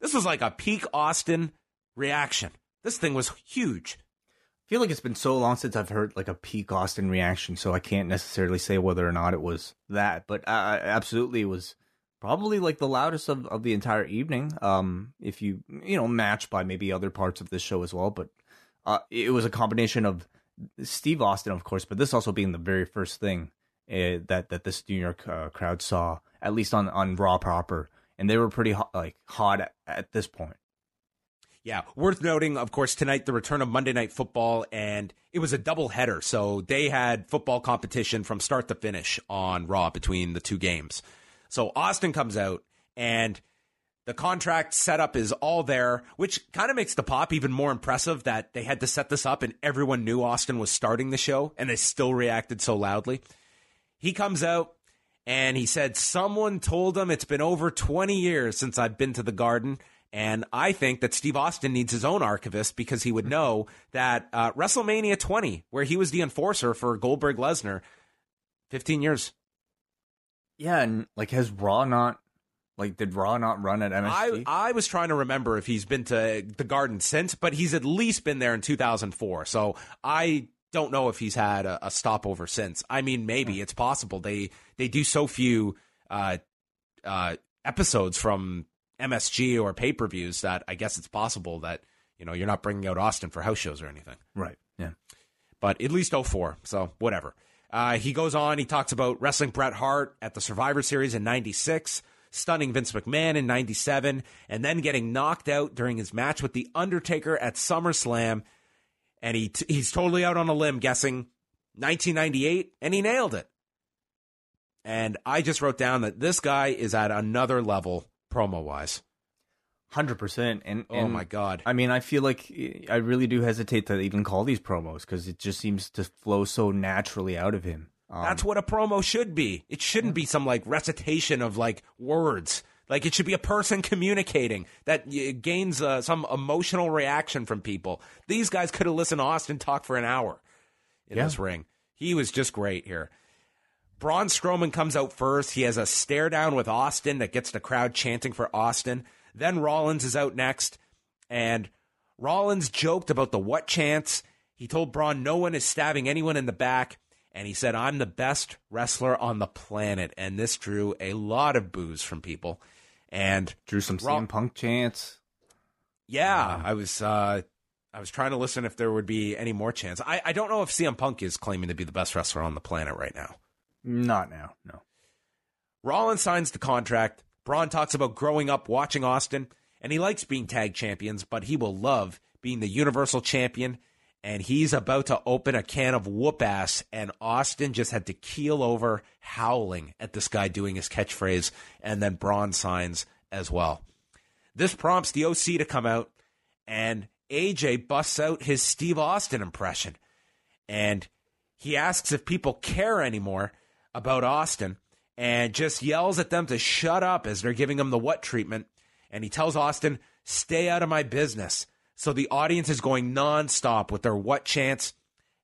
this was like a peak Austin reaction. This thing was huge. I feel like it's been so long since I've heard like a peak Austin reaction, so I can't necessarily say whether or not it was that, but uh, absolutely was probably like the loudest of, of the entire evening. Um, if you you know match by maybe other parts of this show as well, but uh, it was a combination of Steve Austin, of course, but this also being the very first thing uh, that that this New York uh, crowd saw, at least on on Raw proper, and they were pretty hot, like hot at, at this point. Yeah, worth noting, of course, tonight the return of Monday Night Football, and it was a double header. So they had football competition from start to finish on Raw between the two games. So Austin comes out, and the contract setup is all there, which kind of makes the pop even more impressive that they had to set this up and everyone knew Austin was starting the show, and they still reacted so loudly. He comes out and he said, Someone told him it's been over 20 years since I've been to the garden. And I think that Steve Austin needs his own archivist because he would know that uh, WrestleMania 20, where he was the enforcer for Goldberg Lesnar, 15 years. Yeah, and like has Raw not like did Raw not run at MSG? I, I was trying to remember if he's been to the garden since, but he's at least been there in 2004. So I don't know if he's had a, a stopover since. I mean, maybe it's possible. They they do so few uh, uh, episodes from MSG or pay per views that I guess it's possible that you know you're not bringing out Austin for house shows or anything. right. Yeah. But at least 04, so whatever. Uh, he goes on. He talks about wrestling Bret Hart at the Survivor Series in '96 stunning Vince McMahon in 97, and then getting knocked out during his match with The Undertaker at SummerSlam. And he t- he's totally out on a limb guessing 1998, and he nailed it. And I just wrote down that this guy is at another level promo wise. Hundred percent. And Oh and, my God. I mean, I feel like I really do hesitate to even call these promos because it just seems to flow so naturally out of him. Um, That's what a promo should be. It shouldn't be some like recitation of like words. Like it should be a person communicating that gains uh, some emotional reaction from people. These guys could have listened to Austin talk for an hour in Yeah. this ring. He was just great here. Braun Strowman comes out first. He has a stare down with Austin that gets the crowd chanting for Austin. Then Rollins is out next, and Rollins joked about the what chance. He told Braun no one is stabbing anyone in the back, and he said, I'm the best wrestler on the planet. And this drew a lot of boos from people. And drew some Raw- CM Punk chants. yeah, I was uh, I was trying to listen if there would be any more chance. I, I don't know if CM Punk is claiming to be the best wrestler on the planet right now. Not now, no. Rollins signs the contract. Braun talks about growing up watching Austin, and he likes being tag champions, but he will love being the Universal Champion. And he's about to open a can of whoop ass, and Austin just had to keel over, howling at this guy doing his catchphrase, and then Braun signs as well. This prompts the OC to come out, and AJ busts out his Steve Austin impression. And he asks if people care anymore about Austin and just yells at them to shut up as they're giving him the what treatment. And he tells Austin, stay out of my business. So the audience is going nonstop with their what chants.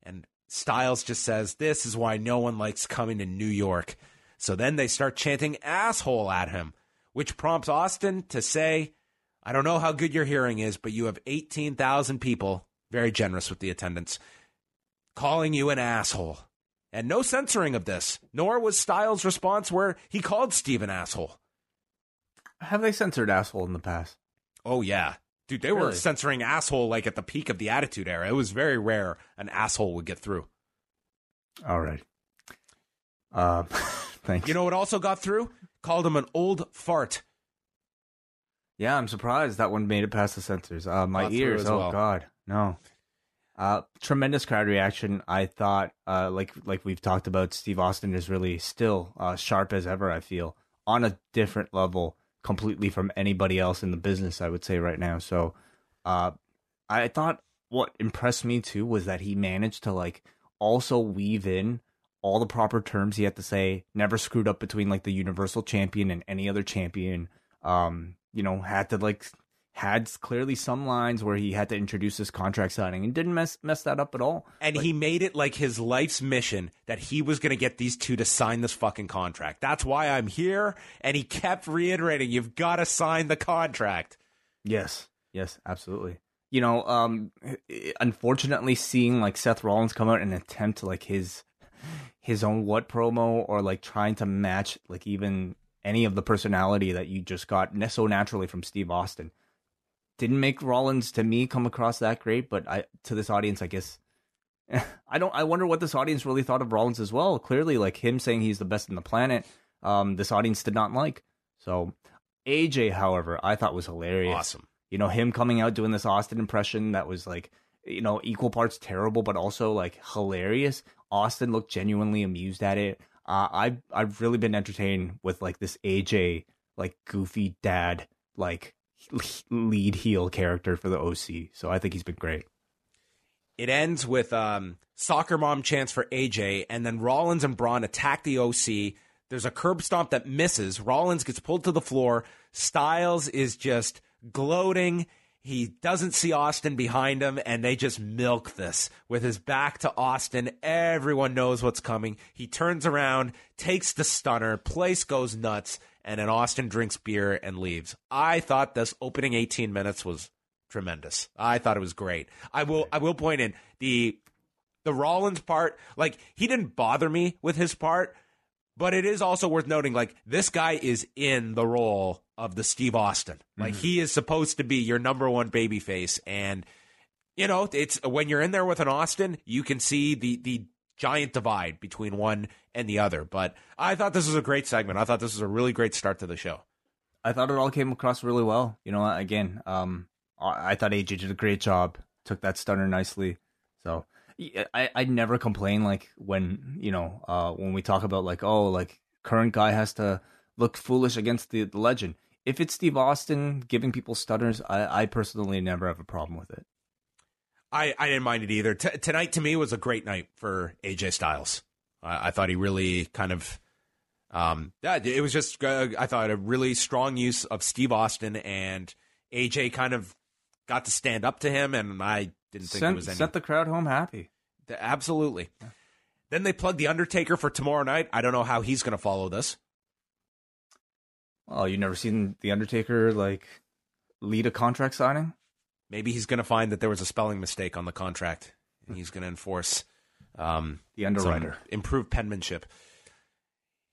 And Styles just says, This is why no one likes coming to New York. So then they start chanting asshole at him, which prompts Austin to say, I don't know how good your hearing is, but you have 18,000 people, very generous with the attendance, calling you an asshole. And no censoring of this, nor was Styles' response where he called Steve an asshole. Have they censored asshole in the past? Oh, yeah. Dude, they were censoring asshole like at the peak of the Attitude Era. It was very rare an asshole would get through. All right. Uh, thanks. You know what also got through? Called him an old fart. Yeah, I'm surprised that one made it past the censors. Uh, my Got ears. Oh well. God, no. Uh, tremendous crowd reaction. I thought, uh, like like we've talked about, Steve Austin is really still uh, sharp as ever. I feel on a different level, completely from anybody else in the business. I would say right now. So, uh, I thought what impressed me too was that he managed to like also weave in all the proper terms he had to say. Never screwed up between like the Universal Champion and any other champion. Um, you know, had to like had clearly some lines where he had to introduce his contract signing and didn't mess mess that up at all. And he made it like his life's mission that he was going to get these two to sign this fucking contract. That's why I'm here. And he kept reiterating, you've got to sign the contract. Yes, yes, absolutely. You know, um, unfortunately, seeing like Seth Rollins come out and attempt like his his own what promo or like trying to match like even any of the personality that you just got so naturally from Steve Austin didn't make Rollins to me come across that great, but I to this audience, I guess. I don't. I wonder what this audience really thought of Rollins as well. Clearly, like him saying he's the best in the planet, um, this audience did not like. So, AJ, however, I thought was hilarious Awesome. you know him coming out doing this austin impression that was like you know equal parts terrible but also like hilarious austin looked genuinely amused at it uh, i i've really been entertained with like this aj like goofy dad like lead heel character for the oc so i think he's been great It ends with um, soccer mom chance for AJ, and then Rollins and Braun attack the OC. There's a curb stomp that misses. Rollins gets pulled to the floor. Styles is just gloating. He doesn't see Austin behind him, and they just milk this with his back to Austin. Everyone knows what's coming. He turns around, takes the stunner, place goes nuts, and then Austin drinks beer and leaves. I thought this opening 18 minutes was tremendous. I thought it was great. I will I will point in the the Rollins part, like he didn't bother me with his part, but it is also worth noting like this guy is in the role of the Steve Austin. Like mm-hmm. he is supposed to be your number one babyface and you know, it's when you're in there with an Austin, you can see the the giant divide between one and the other. But I thought this was a great segment. I thought this was a really great start to the show. i thought it all came across really well you know again um i, thought aj did a great job took that stunner nicely so I, I never complain like when you know uh when we talk about like oh like current guy has to look foolish against the, the legend if it's steve austin giving people stunners i i personally never have a problem with it I, I didn't mind it either. T- tonight to me was a great night for AJ Styles. I, I thought he really kind of, um, yeah, it was just uh, I thought a really strong use of Steve Austin and AJ kind of got to stand up to him, and I didn't think it sent, was any sent the crowd home happy absolutely. Then they plugged the Undertaker for tomorrow night. I don't know how he's going to follow this. oh you never seen the undertaker like lead a contract signing Maybe he's going to find that there was a spelling mistake on the contract, and he's going to enforce um, the underwriter improved penmanship.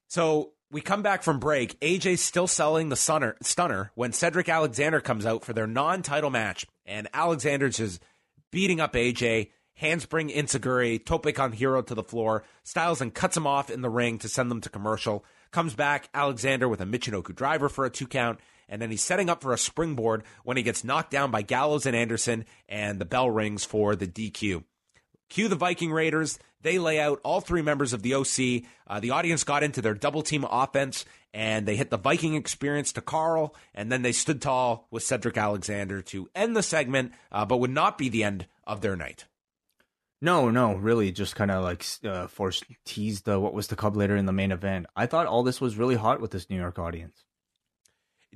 So we come back from break. AJ's still selling the stunner, stunner when Cedric Alexander comes out for their non-title match, and Alexander's just beating up AJ. Handspring Enzuigiri, tope con hilo to the floor. Styles and cuts him off in the ring to send them to commercial. Comes back, Alexander with a Michinoku driver for a two count, and then he's setting up for a springboard when he gets knocked down by Gallows and Anderson, and the bell rings for the DQ. Cue the Viking Raiders. They lay out all three members of the OC. Uh, the audience got into their double team offense and they hit the Viking experience to Karl, And then they stood tall with Cedric Alexander to end the segment, uh, but would not be the end of their night. No, no, really, just kind of like uh, forced teased uh, what was to come later in the main event. I thought all this was really hot with this New York audience.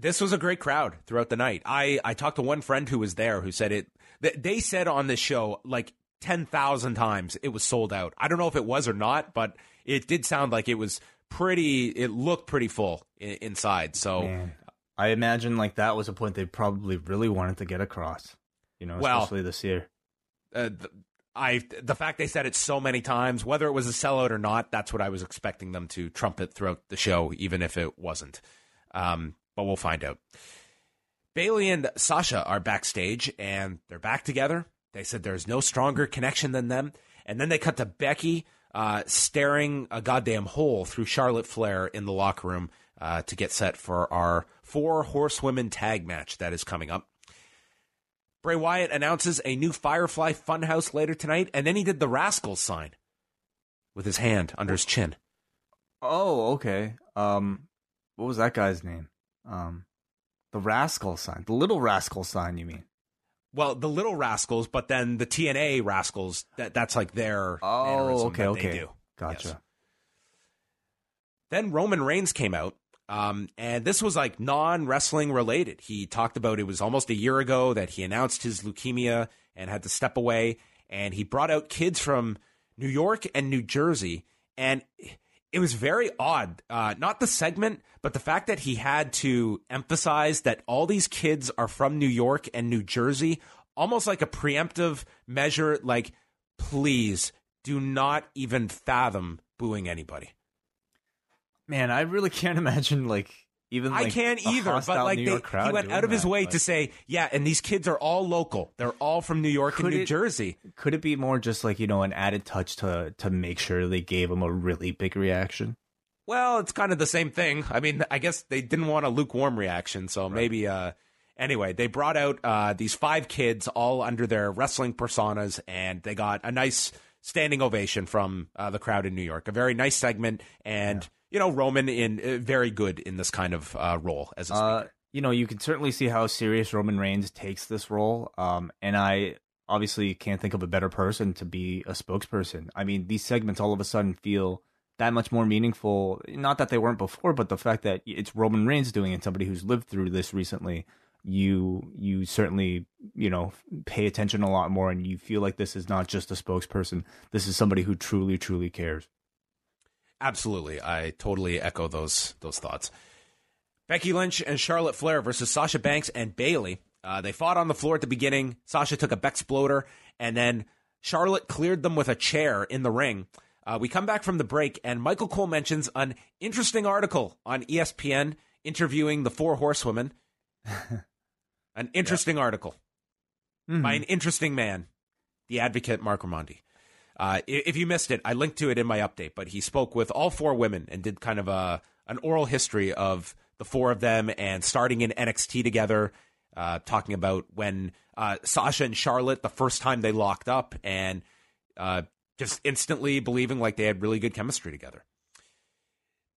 This was a great crowd throughout the night. I, I talked to one friend who was there who said it. They said on this show like 10,000 times it was sold out. I don't know if it was or not, but it did sound like it was pretty, it looked pretty full inside. So Man, I imagine like that was a point they probably really wanted to get across, you know, Well, especially this year. uh, the, I the fact they said it so many times, whether it was a sellout or not, that's what I was expecting them to trumpet throughout the show, even if it wasn't. Um, but we'll find out. Bayley and Sasha are backstage, and they're back together. They said there's no stronger connection than them. And then they cut to Becky uh, staring a goddamn hole through Charlotte Flair in the locker room uh, to get set for our four horsewomen tag match that is coming up. Bray Wyatt announces a new Firefly Funhouse later tonight, and then he did the Rascals sign with his hand under his chin. Oh, okay. Um, what was that guy's name? Um, the Rascal sign, the Little Rascal sign. You mean? Well, the Little Rascals, but then the TNA Rascals. That that's like their Oh, okay, okay. do. Gotcha. Yes. Then Roman Reigns came out, um, and this was like non wrestling related. He talked about it was almost a year ago that he announced his leukemia and had to step away, and he brought out kids from New York and New Jersey, and it was very odd. Uh, not the segment, but the fact that he had to emphasize that all these kids are from New York and New Jersey, almost like a preemptive measure. Like, please do not even fathom booing anybody. Man, I really can't imagine like even. I can't either, but like they, he went out of his that, way but to say, yeah, and these kids are all local. They're all from New York and New it- Jersey. Could it be more just like you know an added touch to to make sure they gave him a really big reaction? Well, it's kind of the same thing. I mean, I guess they didn't want a lukewarm reaction, so maybe. Uh, anyway, they brought out uh, these five kids, all under their wrestling personas, and they got a nice standing ovation from uh, the crowd in New York. A very nice segment, and you know, Roman in uh, very good in this kind of uh, role as a speaker. Uh, you know, you can certainly see how serious Roman Reigns takes this role. Um, and I obviously can't think of a better person to be a spokesperson. I mean, these segments all of a sudden feel that much more meaningful. Not that they weren't before, but the fact that it's Roman Reigns doing it, somebody who's lived through this recently, you you certainly you know pay attention a lot more, and you feel like this is not just a spokesperson. This is somebody who truly, truly cares. Absolutely, I totally echo those those thoughts. Becky Lynch and Charlotte Flair versus Sasha Banks and Bayley. Uh, they fought on the floor at the beginning. Sasha took a Bexploder, and then Charlotte cleared them with a chair in the ring. Uh, we come back from the break, and Michael Cole mentions an interesting article on ESPN interviewing the four horsewomen. an interesting article by an interesting man, the advocate Marc Raimondi. Uh, if you missed it, I linked to it in my update. But he spoke with all four women and did kind of a an oral history of the four of them and starting in NXT together, uh, talking about when uh, Sasha and Charlotte the first time they locked up and uh, just instantly believing like they had really good chemistry together.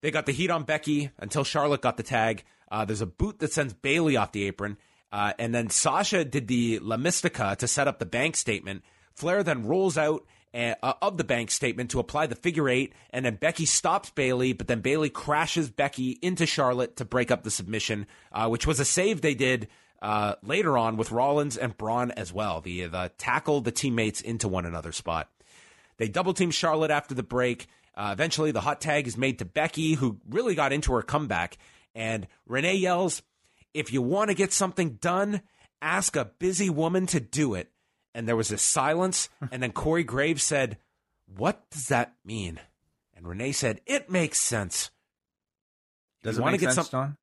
They got the heat on Becky until Charlotte got the tag. Uh, there's a boot that sends Bayley off the apron. Uh, and then Sasha did the La Mystica to set up the bank statement. Flair then rolls out uh, of the bank statement to apply the figure eight. And then Becky stops Bayley, but then Bayley crashes Becky into Charlotte to break up the submission, uh, which was a save they did uh, later on with Rollins and Braun as well. The, the tackle the teammates into one another spot. They double team Charlotte after the break. Uh, eventually, the hot tag is made to Becky, who really got into her comeback. And Renee yells, If you want to get something done, ask a busy woman to do it. And there was a silence. and then Corey Graves said, What does that mean? And Renee said, It makes sense. If Does you it make get sense, some-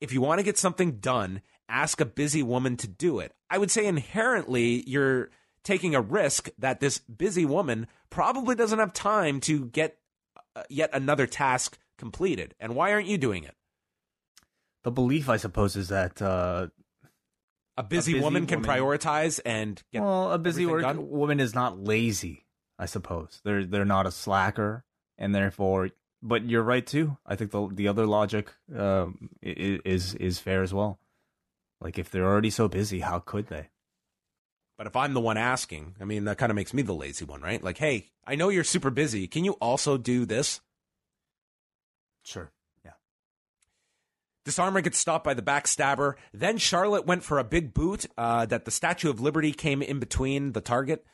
if you want to get something done, ask a busy woman to do it. I would say inherently you're taking a risk that this busy woman probably doesn't have time to get uh, yet another task completed. And why aren't you doing it? The belief, I suppose, is that uh, a busy, busy woman can prioritize and get well, a busy work woman is not lazy. I suppose they're they're not a slacker, and therefore. But you're right too. I think the the other logic um, is is fair as well. Like if they're already so busy, how could they? But if I'm the one asking, I mean, that kind of makes me the lazy one, right? Like, hey, I know you're super busy. Can you also do this? Sure. Disarmer gets stopped by the backstabber. Then Charlotte went for a big boot uh, that the Statue of Liberty came in between the target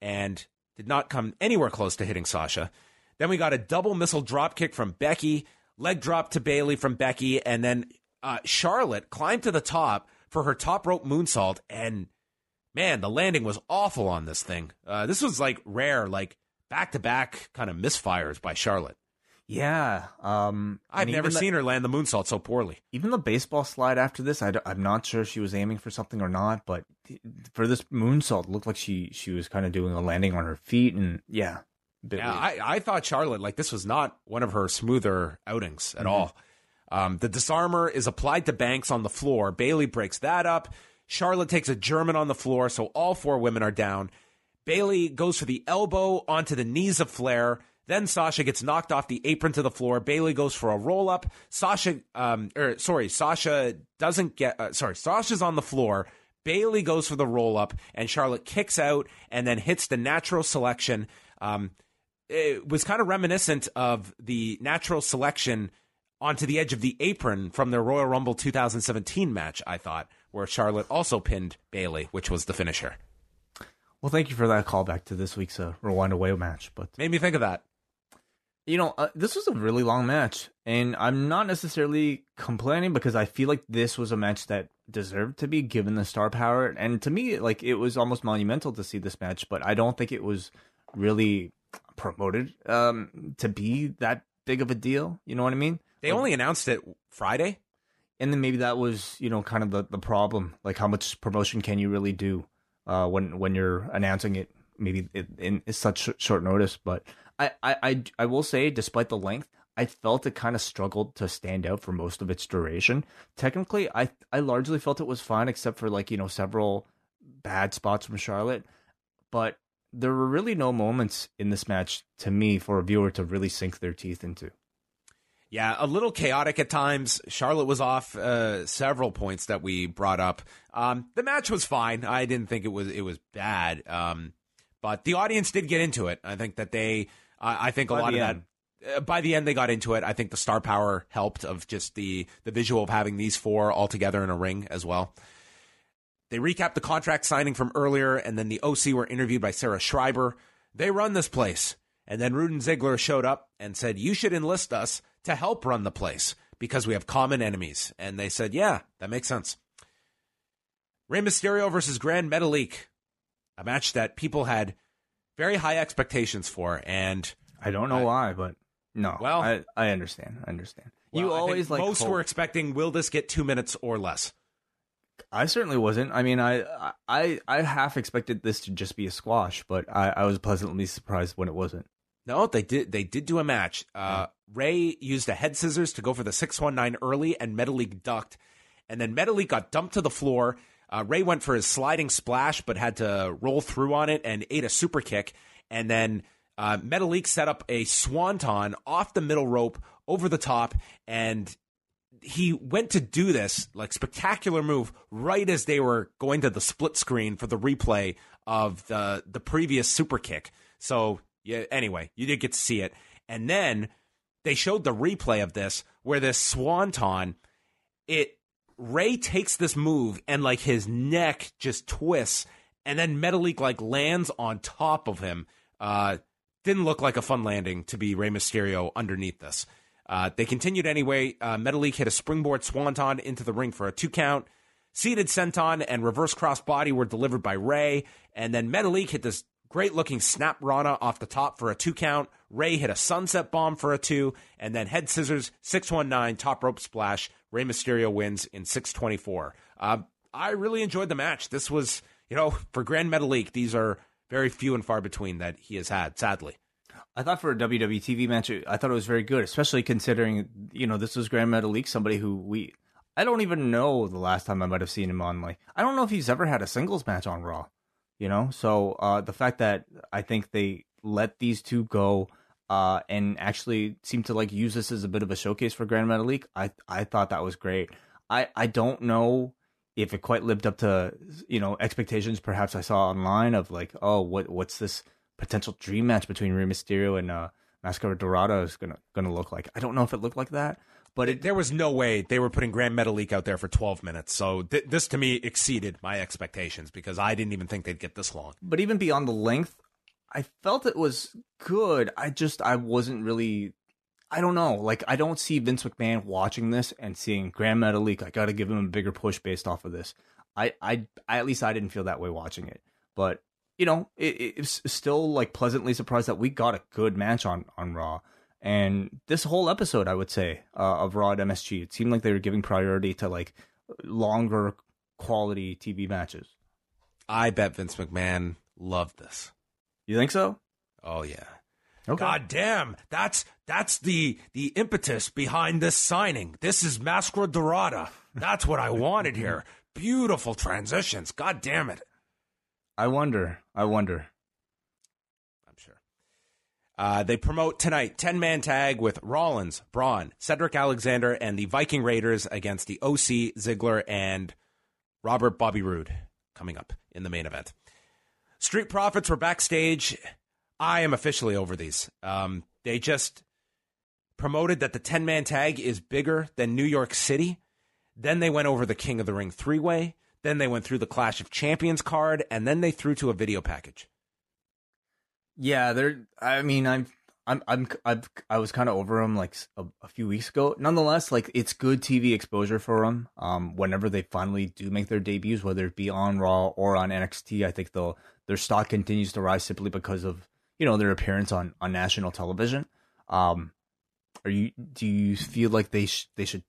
and did not come anywhere close to hitting Sasha. Then we got a double missile drop kick from Becky, leg drop to Bayley from Becky, and then uh, Charlotte climbed to the top for her top rope moonsault. And man, the landing was awful on this thing. Uh, this was like rare, like back to back kind of misfires by Charlotte. Yeah. Um, I've never the- seen her land the moonsault so poorly. even the baseball slide after this, I, am not sure if she was aiming for something or not, but for this moonsault, it looked like she she was kind of doing a landing on her feet, and yeah, Yeah. I, I thought Charlotte, like, this was not one of her smoother outings Mm-hmm. at all. Um, the disarmor is applied to Banks on the floor. Bayley breaks that up. Charlotte takes a German on the floor, so all four women are down. Bayley goes for the elbow onto the knees of Flair. Then Sasha gets knocked off the apron to the floor. Bayley goes for a roll up. Sasha, um, or sorry, Sasha doesn't get. Uh, sorry, Sasha's on the floor. Bayley goes for the roll up, and Charlotte kicks out and then hits the natural selection. Um, it was kind of reminiscent of the natural selection onto the edge of the apron from their Royal Rumble 2017 match. I thought, where Charlotte also pinned Bayley, which was the finisher. well, thank you for that callback to this week's uh, Rewind Away match, but Made me think of that. You know, uh, this was a really long match, and I'm not necessarily complaining because I feel like this was a match that deserved to be given the star power, and to me, like it was almost monumental to see this match, but I don't think it was really promoted um, to be that big of a deal. You know what I mean? They only announced it Friday. and then maybe that was you know kind of the, the problem like how much promotion can you really do uh when when you're announcing it maybe in, in such short notice but I, I i will say despite the length i felt it kind of struggled to stand out for most of its duration technically i i largely felt it was fine except for like you know several bad spots from charlotte but there were really no moments in this match to me for a viewer to really sink their teeth into Yeah, a little chaotic at times. Charlotte was off uh, several points that we brought up. Um, the match was fine. I didn't think it was it was bad. Um, but the audience did get into it. I think that they. I I think a lot of end. that. Uh, by the end, they got into it. I think the star power helped of just the the visual of having these four all together in a ring as well. They recapped the contract signing from earlier, and then the OC were interviewed by Sarah Schreiber. They run this place. And then Roode and Ziggler showed up and said, You should enlist us to help run the place because we have common enemies. And they said, Yeah, that makes sense. Rey Mysterio versus Grand Metalik, a match that people had very high expectations for. And I don't know I- why, but no. Well- I, I understand. I understand. you well, I think always like most hope- were expecting, Will this get two minutes or less? I certainly wasn't. I mean, I I I half expected this to just be a squash, but I, I was pleasantly surprised when it wasn't. No, they did. They did do a match. Uh, Rey used a head scissors to go for the six one nine early, and Metalik ducked, and then Metalik got dumped to the floor. Uh, Rey went for his sliding splash, but had to roll through on it and ate a super kick. And then uh, Metalik set up a swanton off the middle rope over the top, and he went to do this like spectacular move right as they were going to the split screen for the replay of the the previous super kick. So yeah, anyway, you did get to see it, and then they showed the replay of this where this swanton it Rey takes this move and like his neck just twists, and then Metalik like lands on top of him. Uh, didn't look like a fun landing to be Rey Mysterio underneath this. Uh, they continued anyway. Uh, Metalik hit a springboard swanton into the ring for a two count. Seated senton and reverse cross body were delivered by Rey, and then Metalik hit this great looking snap rana off the top for a two count. Rey hit a sunset bomb for a two, and then head scissors six one nine top rope splash. Rey Mysterio wins in six twenty four. Uh, I really enjoyed the match. This was you know, for Grand Metalik, these are very few and far between that he has had, sadly. I thought for a WWE TV match, I thought it was very good, especially considering you know this was Grand Metalik, somebody who we I don't even know the last time I might have seen him on like I don't know if he's ever had a singles match on Raw, you know. So uh, the fact that I think they let these two go uh, and actually seem to like use this as a bit of a showcase for Grand Metalik, I I thought that was great. I I don't know if it quite lived up to you know expectations perhaps I saw online of like oh what what's this potential dream match between Rey Mysterio and uh, Mascara Dorada is gonna gonna look like. I don't know if it looked like that, but it, there was no way they were putting Gran Metalik out there for 12 minutes. So th- this to me exceeded my expectations because I didn't even think they'd get this long. But even beyond the length, I felt it was good. I just I wasn't really. I don't know. Like I don't see Vince McMahon watching this and seeing Gran Metalik. I got to give him a bigger push based off of this. I, I, I at least I didn't feel that way watching it. But you know, it, it's still like pleasantly surprised that we got a good match on on Raw. And this whole episode, I would say, uh, of Raw at MSG, it seemed like they were giving priority to like longer quality TV matches. I bet Vince McMahon loved this. You think so? Oh yeah. Okay. God damn, that's that's the the impetus behind this signing. This is Mascara Dorada. That's what I wanted here. Beautiful transitions. God damn it. I wonder. I wonder. Uh, they promote tonight 10 man tag with Rollins, Braun, Cedric Alexander, and the Viking Raiders against the OC, Ziggler, and Robert Bobby Roode coming up in the main event. Street Profits were backstage. I am officially over these. Um, they just promoted that the 10 man tag is bigger than New York City. Then they went over the King of the Ring three way. Then they went through the Clash of Champions card, and then they threw to a video package. Yeah, they're. I mean, I'm. I'm. I'm. I've, I was kind of over them like a, a, few weeks ago. Nonetheless, like it's good TV exposure for them. Um, whenever they finally do make their debuts, whether it be on Raw or on NXT, I think they'll their stock continues to rise simply because of you know their appearance on on national television. Um, are you? Do you feel like they sh- they should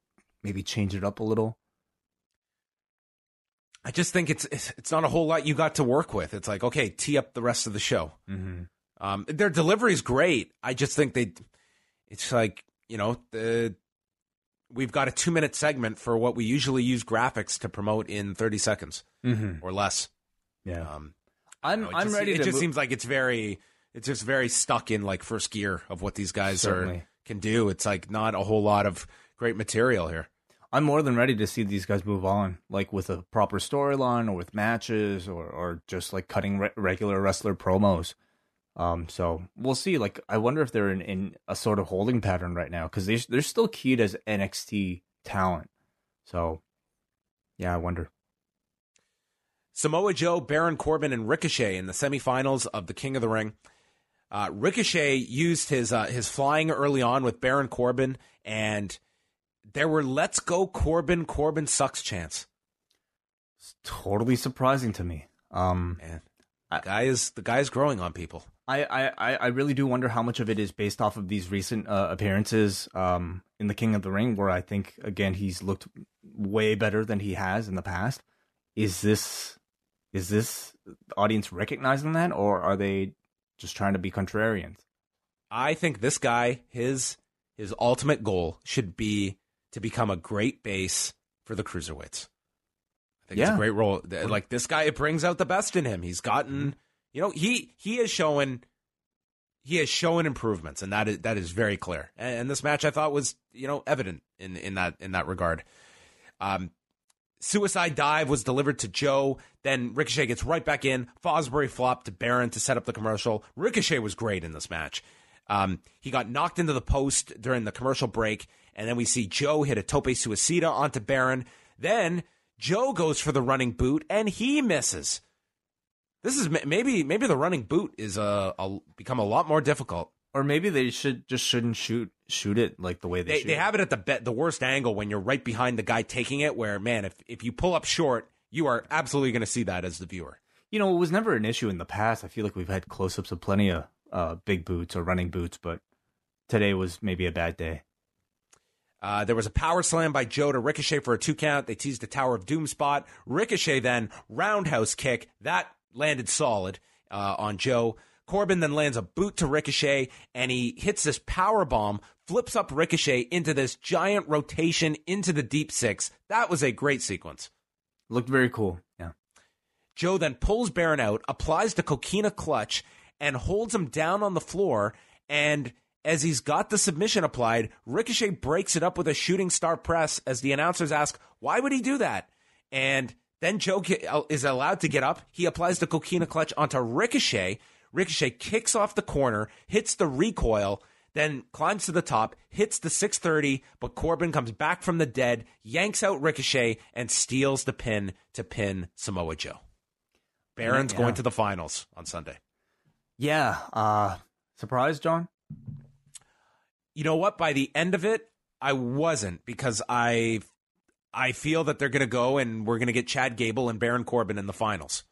maybe change it up a little? I just think it's, it's not a whole lot you got to work with. It's like okay, tee up the rest of the show. Mm-hmm. Um, their delivery is great. I just think they, it's like you know the we've got a two minute segment for what we usually use graphics to promote in thirty seconds mm-hmm. or less. Yeah, um, I'm know, I'm just, ready. It just mo- seems like it's very it's just very stuck in like first gear of what these guys Certainly. are can do. It's like not a whole lot of great material here. I'm more than ready to see these guys move on, like with a proper storyline or with matches or, or just like cutting re- regular wrestler promos. Um, so we'll see. Like, I wonder if they're in, in a sort of holding pattern right now because they, they're still keyed as NXT talent. So, yeah, I wonder. Samoa Joe, Baron Corbin, and Ricochet in the semifinals of the King of the Ring. Uh, Ricochet used his uh, his flying early on with Baron Corbin and there were "Let's go Corbin, Corbin sucks" chants. It's totally surprising to me. Um, Man, the guy is the guy is growing on people. I, I, I really do wonder how much of it is based off of these recent uh, appearances um, in the King of the Ring, where I think again he's looked way better than he has in the past. Is this is this audience recognizing that, or are they just trying to be contrarians? I think this guy, his his ultimate goal should be to become a great base for the cruiserweights. I think yeah. it's a great role. Like this guy, it brings out the best in him. He's gotten, mm-hmm. You know, he he has shown he has shown improvements, and that is that is very clear. And, and this match, I thought, was you know evident in in that in that regard. Um, Suicide dive was delivered to Joe. Then Ricochet gets right back in. Fosbury flopped to Baron to set up the commercial. Ricochet was great in this match. Um, he got knocked into the post during the commercial break, and then we see Joe hit a tope suicida onto Baron. Then Joe goes for the running boot, and he misses. This is maybe maybe the running boot is a, a become a lot more difficult. Or maybe they should just shouldn't shoot shoot it like the way they they, shoot. they have it at the be- the worst angle when you're right behind the guy taking it. Where man, if if you pull up short, you are absolutely going to see that as the viewer. You know, it was never an issue in the past. I feel like we've had close ups of plenty of uh, big boots or running boots, but today was maybe a bad day. Uh, there was a power slam by Joe to Ricochet for a two count. They teased the Tower of Doom spot. Ricochet then roundhouse kick that landed solid uh, on Joe. Corbin then lands a boot to Ricochet and he hits this power bomb, flips up Ricochet into this giant rotation into the deep six. That was a great sequence. Looked very cool. Yeah. Joe then pulls Baron out, applies the coquina clutch, and holds him down on the floor. And as he's got the submission applied, Ricochet breaks it up with a shooting star press as the announcers ask, why would he do that? And then Joe uh, is allowed to get up. He applies the coquina clutch onto Ricochet. Ricochet kicks off the corner, hits the recoil, then climbs to the top, hits the 630, but Corbin comes back from the dead, yanks out Ricochet, and steals the pin to pin Samoa Joe. Baron's yeah. going to the finals on Sunday. Yeah. Uh, surprised, John? You know what? By the end of it, I wasn't because I I feel that they're going to go and we're going to get Chad Gable and Baron Corbin in the finals.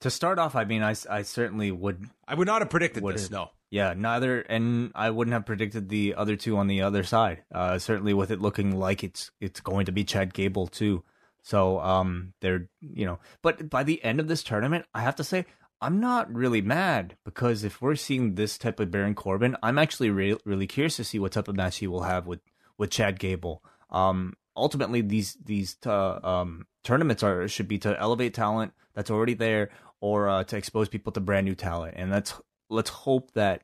To start off, I mean, I, I certainly would. I would not have predicted this. No. Yeah, neither, and I wouldn't have predicted the other two on the other side. Uh, certainly, with it looking like it's it's going to be Chad Gable too. So, um, they're you know, but by the end of this tournament, I have to say I'm not really mad because if we're seeing this type of Baron Corbin, I'm actually re- really curious to see what type of match he will have with with Chad Gable. Um, ultimately, these these uh, um, tournaments are should be to elevate talent that's already there or uh, to expose people to brand new talent. And let's let's hope that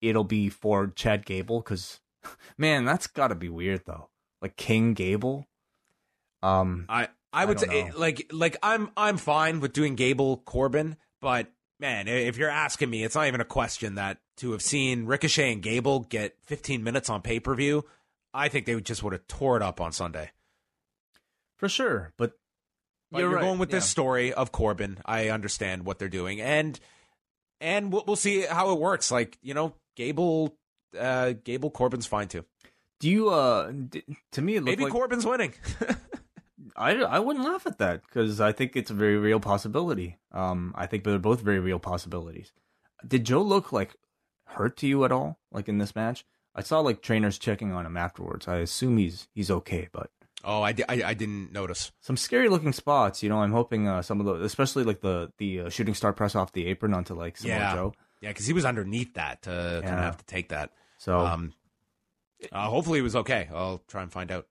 it'll be for Chad Gable because man, that's got to be weird though. Like King Gable. Um, I I would I say know. like like I'm I'm fine with doing Gable Corbin, but man, if you're asking me, it's not even a question that to have seen Ricochet and Gable get 15 minutes on pay per view, I think they would just would have tore it up on Sunday. For sure, but but you're, you're right. going with yeah. this story of Corbin. I understand what they're doing, and and we'll, we'll see how it works. Like you know, Gable, uh, Gable Corbin's fine too. Do you? uh d- To me, it maybe like... Corbin's winning. I, I wouldn't laugh at that because I think it's a very real possibility. Um, I think they're both very real possibilities. Did Joe look like hurt to you at all, like in this match? I saw like trainers checking on him afterwards. I assume he's he's okay, but Oh, I, I, I, didn't notice. Some scary looking spots. You know, I'm hoping uh, some of the, especially like the the uh, shooting star press off the apron onto like Samoa yeah. Joe. Yeah, because he was underneath that to yeah. kind of have to take that. So, um, uh, hopefully he was okay. I'll try and find out.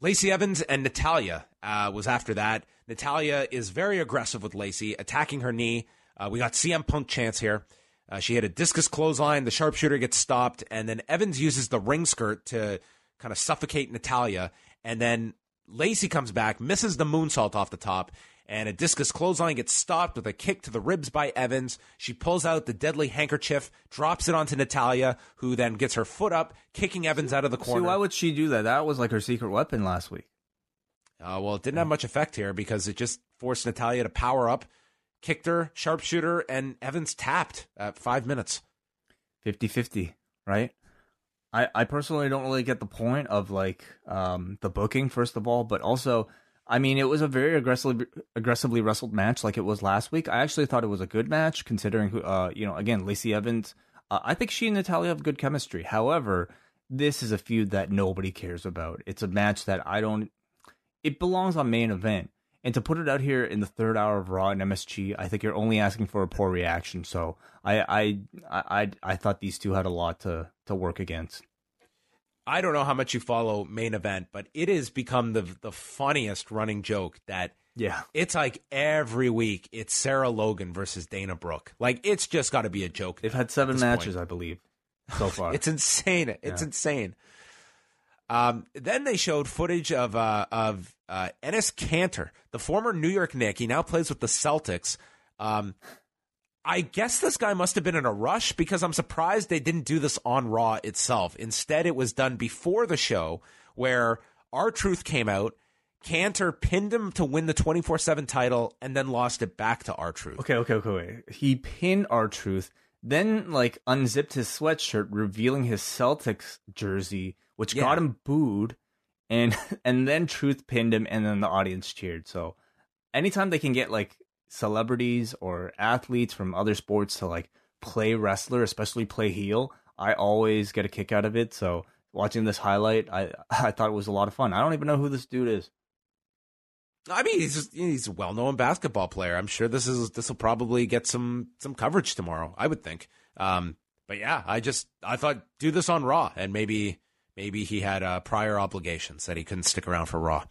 Lacey Evans and Natalya uh, was after that. Natalya is very aggressive with Lacey, attacking her knee. Uh, we got CM Punk chance here. Uh, she had a discus clothesline. The sharpshooter gets stopped, and then Evans uses the ring skirt to kind of suffocate Natalya. And then Lacey comes back, misses the moonsault off the top, and a discus clothesline gets stopped with a kick to the ribs by Evans. She pulls out the deadly handkerchief, drops it onto Natalya, who then gets her foot up, kicking Evans out of the corner. See, why would she do that? That was like her secret weapon last week. Uh, well, it didn't have much effect here because it just forced Natalya to power up, kicked her, sharpshooter, and Evans tapped at five minutes. 50 50, right? I, I personally don't really get the point of like um, the booking first of all, but also I mean it was a very aggressively aggressively wrestled match like it was last week. I actually thought it was a good match considering who uh you know again Lacey Evans. Uh, I think she and Natalya have good chemistry. However, this is a feud that nobody cares about. It's a match that I don't. It belongs on main event. And to put it out here in the third hour of Raw and MSG, I think you're only asking for a poor reaction. So I I I I thought these two had a lot to to work against. I don't know how much you follow main event, but it has become the the funniest running joke that yeah, it's like every week it's Sarah Logan versus Dana Brooke. Like it's just got to be a joke. They've had seven matches, point. I believe, so far. it's insane. It's yeah. insane. Um, then they showed footage of uh, of uh, Enes Kanter, the former New York Knick. He now plays with the Celtics. Um, I guess this guy must have been in a rush because I'm surprised they didn't do this on Raw itself. Instead, it was done before the show where R-Truth came out. Kanter pinned him to win the 24 7 title and then lost it back to R-Truth. Okay, okay, okay. Wait. He pinned R-Truth, then like unzipped his sweatshirt, revealing his Celtics jersey, which yeah. got him booed, and and then Truth pinned him, and then the audience cheered. So anytime they can get like celebrities or athletes from other sports to like play wrestler, especially play heel, I always get a kick out of it. So watching this highlight, I I thought it was a lot of fun. I don't even know who this dude is. I mean, he's just, he's a well-known basketball player. I'm sure this is this will probably get some some coverage tomorrow. I would think. Um, but yeah, I just I thought do this on Raw, and maybe maybe he had uh, prior obligations that he couldn't stick around for Raw.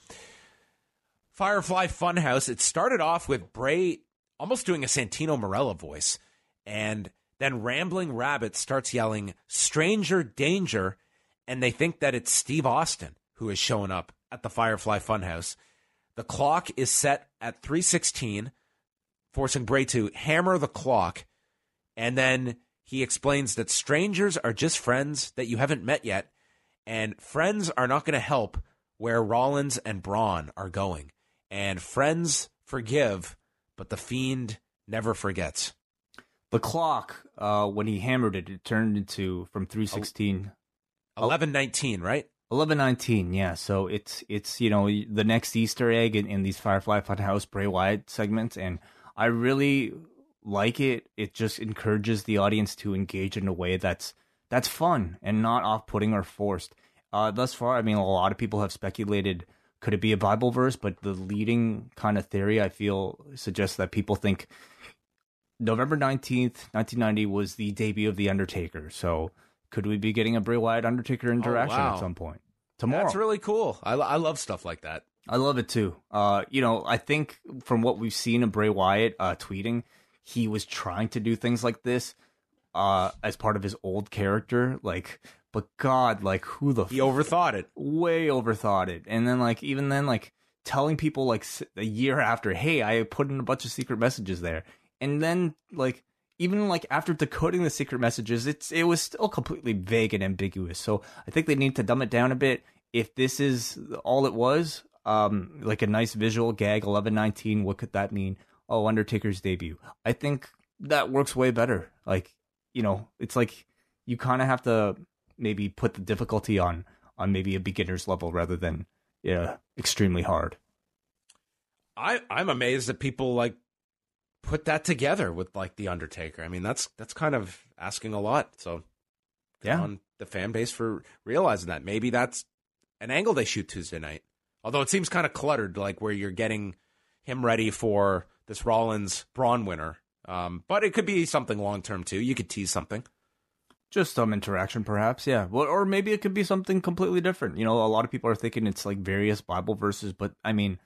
Firefly Funhouse. It started off with Bray almost doing a Santino Marella voice, and then Rambling Rabbit starts yelling "Stranger Danger," and they think that it's Steve Austin who is showing up at the Firefly Funhouse. The clock is set at 316, forcing Bray to hammer the clock. And then he explains that strangers are just friends that you haven't met yet, and friends are not going to help where Rollins and Braun are going. And friends forgive, but the fiend never forgets. The clock, uh, when he hammered it, it turned into from 316. 1119, right? Eleven nineteen, yeah. So it's it's you know the next Easter egg in, in these Firefly Funhouse Bray Wyatt segments, and I really like it. It just encourages the audience to engage in a way that's that's fun and not off putting or forced. Uh, thus far, I mean, a lot of people have speculated could it be a Bible verse, but the leading kind of theory I feel suggests that people think November nineteenth, nineteen ninety was the debut of the Undertaker. So could we be getting a Bray Wyatt Undertaker interaction Oh, wow. at some point tomorrow? That's really cool. I, I love stuff like that. I love it too. Uh, you know, I think from what we've seen of Bray Wyatt uh, tweeting, he was trying to do things like this uh, as part of his old character. Like, but God, like who the He overthought it. way overthought it. And then like even then like telling people like a year after, "Hey, I put in a bunch of secret messages there." And then like even like after decoding the secret messages, it's it was still completely vague and ambiguous. So I think they need to dumb it down a bit. If this is all it was, um like a nice visual gag 1119, what could that mean? Oh, Undertaker's debut. I think that works way better. Like, you know, it's like you kind of have to maybe put the difficulty on on maybe a beginner's level rather than yeah extremely hard. I I'm amazed that people like put that together with like the Undertaker. I mean, that's that's kind of asking a lot. So Yeah. on the fan base for realizing that. Maybe that's an angle they shoot Tuesday night. Although it seems kind of cluttered, like where you're getting him ready for this Rollins Braun winner. Um, but it could be something long term too. You could tease something. Just some interaction, perhaps, yeah. Well, or maybe it could be something completely different. You know, a lot of people are thinking it's like various Bible verses, but I mean,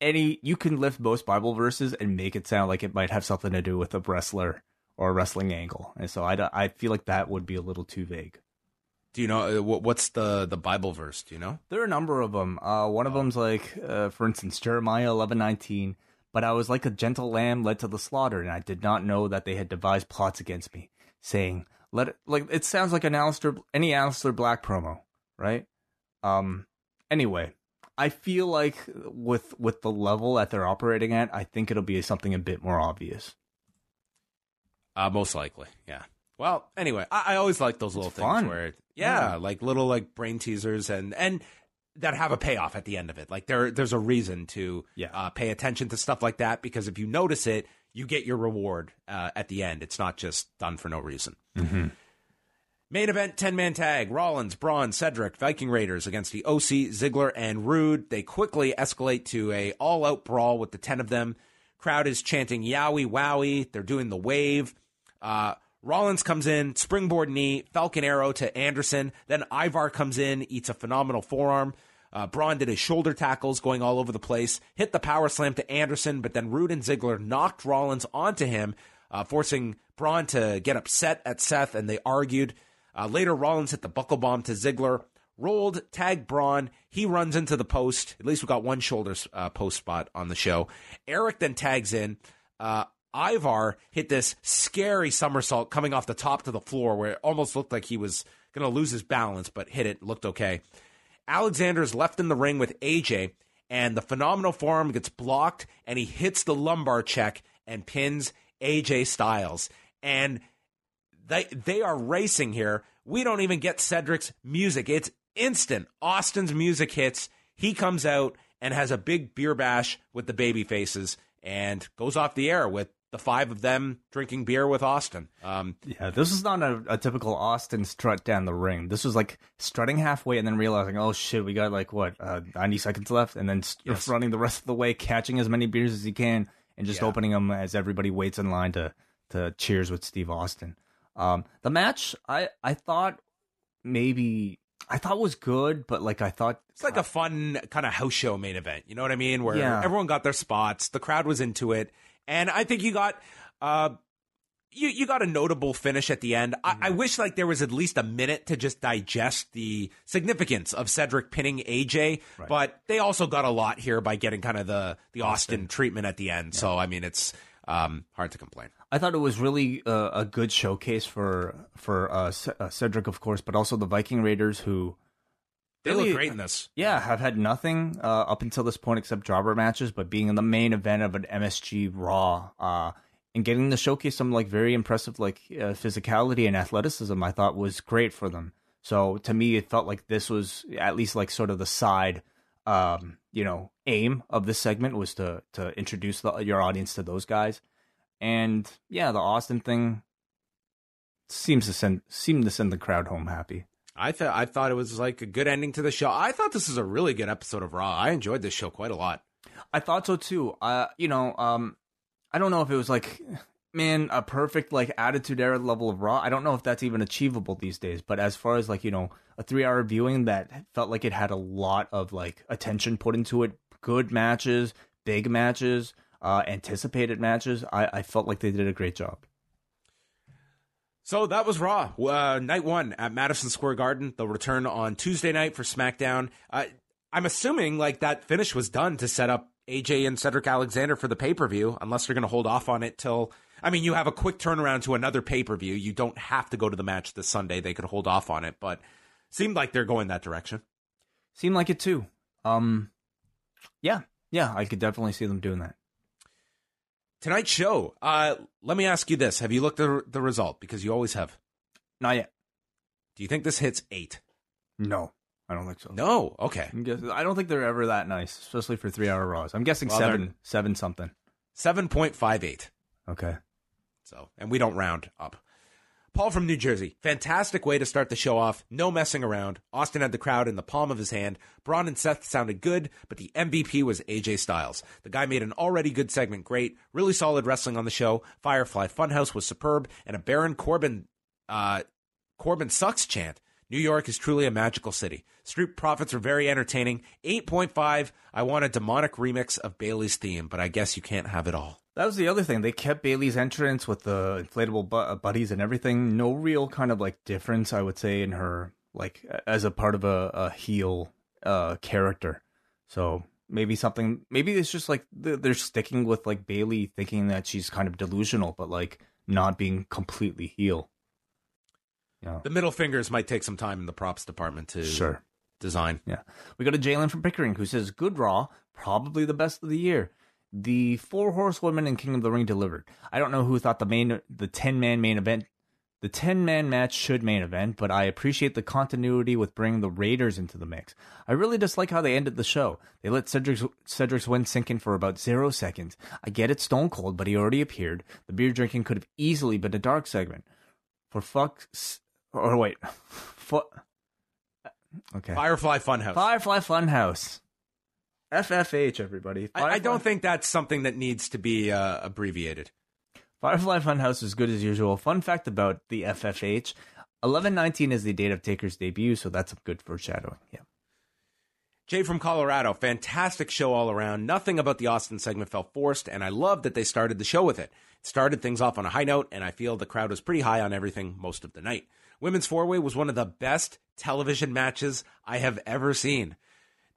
any you can lift most Bible verses and make it sound like it might have something to do with a wrestler or a wrestling angle, and so I, I feel like that would be a little too vague. Do you know uh, what's the the Bible verse? Do you know? There are a number of them. Uh, one of them's like, uh, for instance, Jeremiah eleven nineteen. But I was like a gentle lamb led to the slaughter, and I did not know that they had devised plots against me, saying, "Let it." Like it sounds like an Aleister, any Aleister Black promo, right? Um. Anyway, I feel like with with the level that they're operating at, I think it'll be something a bit more obvious. Uh, most likely, yeah. Well, anyway, I, I always like those little things fun. where, yeah, Yeah. like little like brain teasers and and that have a payoff at the end of it. Like there, there's a reason to Yeah. uh, pay attention to stuff like that because if you notice it, you get your reward uh, at the end. It's not just done for no reason. Main event 10 man tag Rollins, Braun, Cedric, Viking Raiders against the OC, Ziggler, and Roode. They quickly escalate to a all out brawl with the 10 of them. Crowd is chanting Yowie Wowie. They're doing the wave. Uh, Rollins comes in, springboard knee, Falcon arrow to Anderson. Then Ivar comes in, eats a phenomenal forearm. Uh, Braun did his shoulder tackles going all over the place, hit the power slam to Anderson, but then Roode and Ziggler knocked Rollins onto him, uh, forcing Braun to get upset at Seth, and they argued. Uh, later, Rollins hit the buckle bomb to Ziggler, rolled, tagged Braun. He runs into the post. At least we got one shoulder uh, post spot on the show. Erik then tags in. Ivar hit this scary somersault coming off the top to the floor where it almost looked like he was going to lose his balance, but hit it, looked okay. Alexander's left in the ring with AJ, and the phenomenal forearm gets blocked, and he hits the lumbar check and pins AJ Styles. And they they are racing here. We don't even get Cedric's music. It's instant. Austin's music hits. He comes out and has a big beer bash with the baby faces and goes off the air with the five of them drinking beer with Austin. Um, yeah, this is not a, a, typical Austin strut down the ring. This was like strutting halfway and then realizing, oh shit, we got like what uh, ninety seconds left, and then yes. running the rest of the way, catching as many beers as he can, and just yeah. opening them as everybody waits in line to to cheers with Steve Austin. Um, the match, I I thought maybe I thought was good, but like I thought it's like a fun kind of house show main event. You know what I mean? Where yeah. everyone got their spots, the crowd was into it, and I think you got uh you you got a notable finish at the end. I, mm-hmm. I wish like there was at least a minute to just digest the significance of Cedric pinning AJ, right. but they also got a lot here by getting kind of the the Austin, Austin treatment at the end. Yeah. So I mean, it's um, hard to complain. I thought it was really uh, a good showcase for for uh, C- uh, Cedric, of course, but also the Viking Raiders, who they really, look great in this. Yeah, have had nothing uh, up until this point except jobber matches, but being in the main event of an MSG Raw uh, and getting to showcase some like very impressive like uh, physicality and athleticism, I thought was great for them. So to me, it felt like this was at least like sort of the side um, you know, aim of this segment was to to introduce the, your audience to those guys. And yeah, the Austin thing seems to send seemed to send the crowd home happy. I thought I thought it was like a good ending to the show. I thought this was a really good episode of Raw. I enjoyed this show quite a lot. I thought so too. Uh, you know, um, I don't know if it was like man, a perfect like attitude era level of Raw. I don't know if that's even achievable these days. But as far as like you know, a three hour viewing that felt like it had a lot of like attention put into it, good matches, big matches, uh, anticipated matches. I, I felt like they did a great job. So that was Raw, uh, night one at Madison Square Garden. They'll return on Tuesday night for SmackDown. Uh, I'm assuming like that finish was done to set up AJ and Cedric Alexander for the pay per view, unless they're going to hold off on it till I mean, you have a quick turnaround to another pay per view. You don't have to go to the match this Sunday. They could hold off on it, but seemed like they're going that direction. Seemed like it too. Um, yeah, yeah, I could definitely see them doing that. Tonight's show. Uh, let me ask you this: Have you looked at the result? Because you always have. Not yet. Do you think this hits eight? No, I don't think so. No. Okay. I don't think they're ever that nice, especially for three-hour Raws. I'm guessing well, seven, seven something. Seven point five eight. Okay. So, and we don't round up. Paul from New Jersey. Fantastic way to start the show off. No messing around. Austin had the crowd in the palm of his hand. Braun and Seth sounded good, but the MVP was AJ Styles. The guy made an already good segment great. Really solid wrestling on the show. Firefly Funhouse was superb, and a Baron Corbin, uh, Corbin sucks chant. New York is truly a magical city. Street Profits are very entertaining. 8.5. I want a demonic remix of Bayley's theme, but I guess you can't have it all. That was the other thing. They kept Bayley's entrance with the inflatable bu- uh, buddies and everything. No real kind of like difference, I would say, in her like as a part of a, a heel uh, character. So maybe something. Maybe it's just like they're sticking with like Bayley thinking that she's kind of delusional, but like not being completely heel. Yeah. The middle fingers might take some time in the props department to sure design. Yeah. We go to Jalen from Pickering who says, Good Raw, probably the best of the year the four horsewomen in King of the Ring delivered. I don't know who thought the main the ten man main event the 10 man match should main event, but I appreciate the continuity with bringing the Raiders into the mix. I really dislike how they ended the show. They let Cedric's, Cedric's win sink in for about zero seconds. I get it Stone Cold, but he already appeared. The beer drinking could have easily been a dark segment. For fuck's. Or wait. For, okay. Firefly Funhouse. Firefly Funhouse. FFH, everybody. I, I, don't think that's something that needs to be uh, abbreviated. Firefly Funhouse is good as usual. Fun fact about the FFH 1119 is the date of Taker's debut, so that's a good foreshadowing. Yeah. Jay from Colorado, fantastic show all around. Nothing about the Austin segment felt forced, and I love that they started the show with it. It started things off on a high note, and I feel the crowd was pretty high on everything most of the night. Women's four way was one of the best television matches I have ever seen.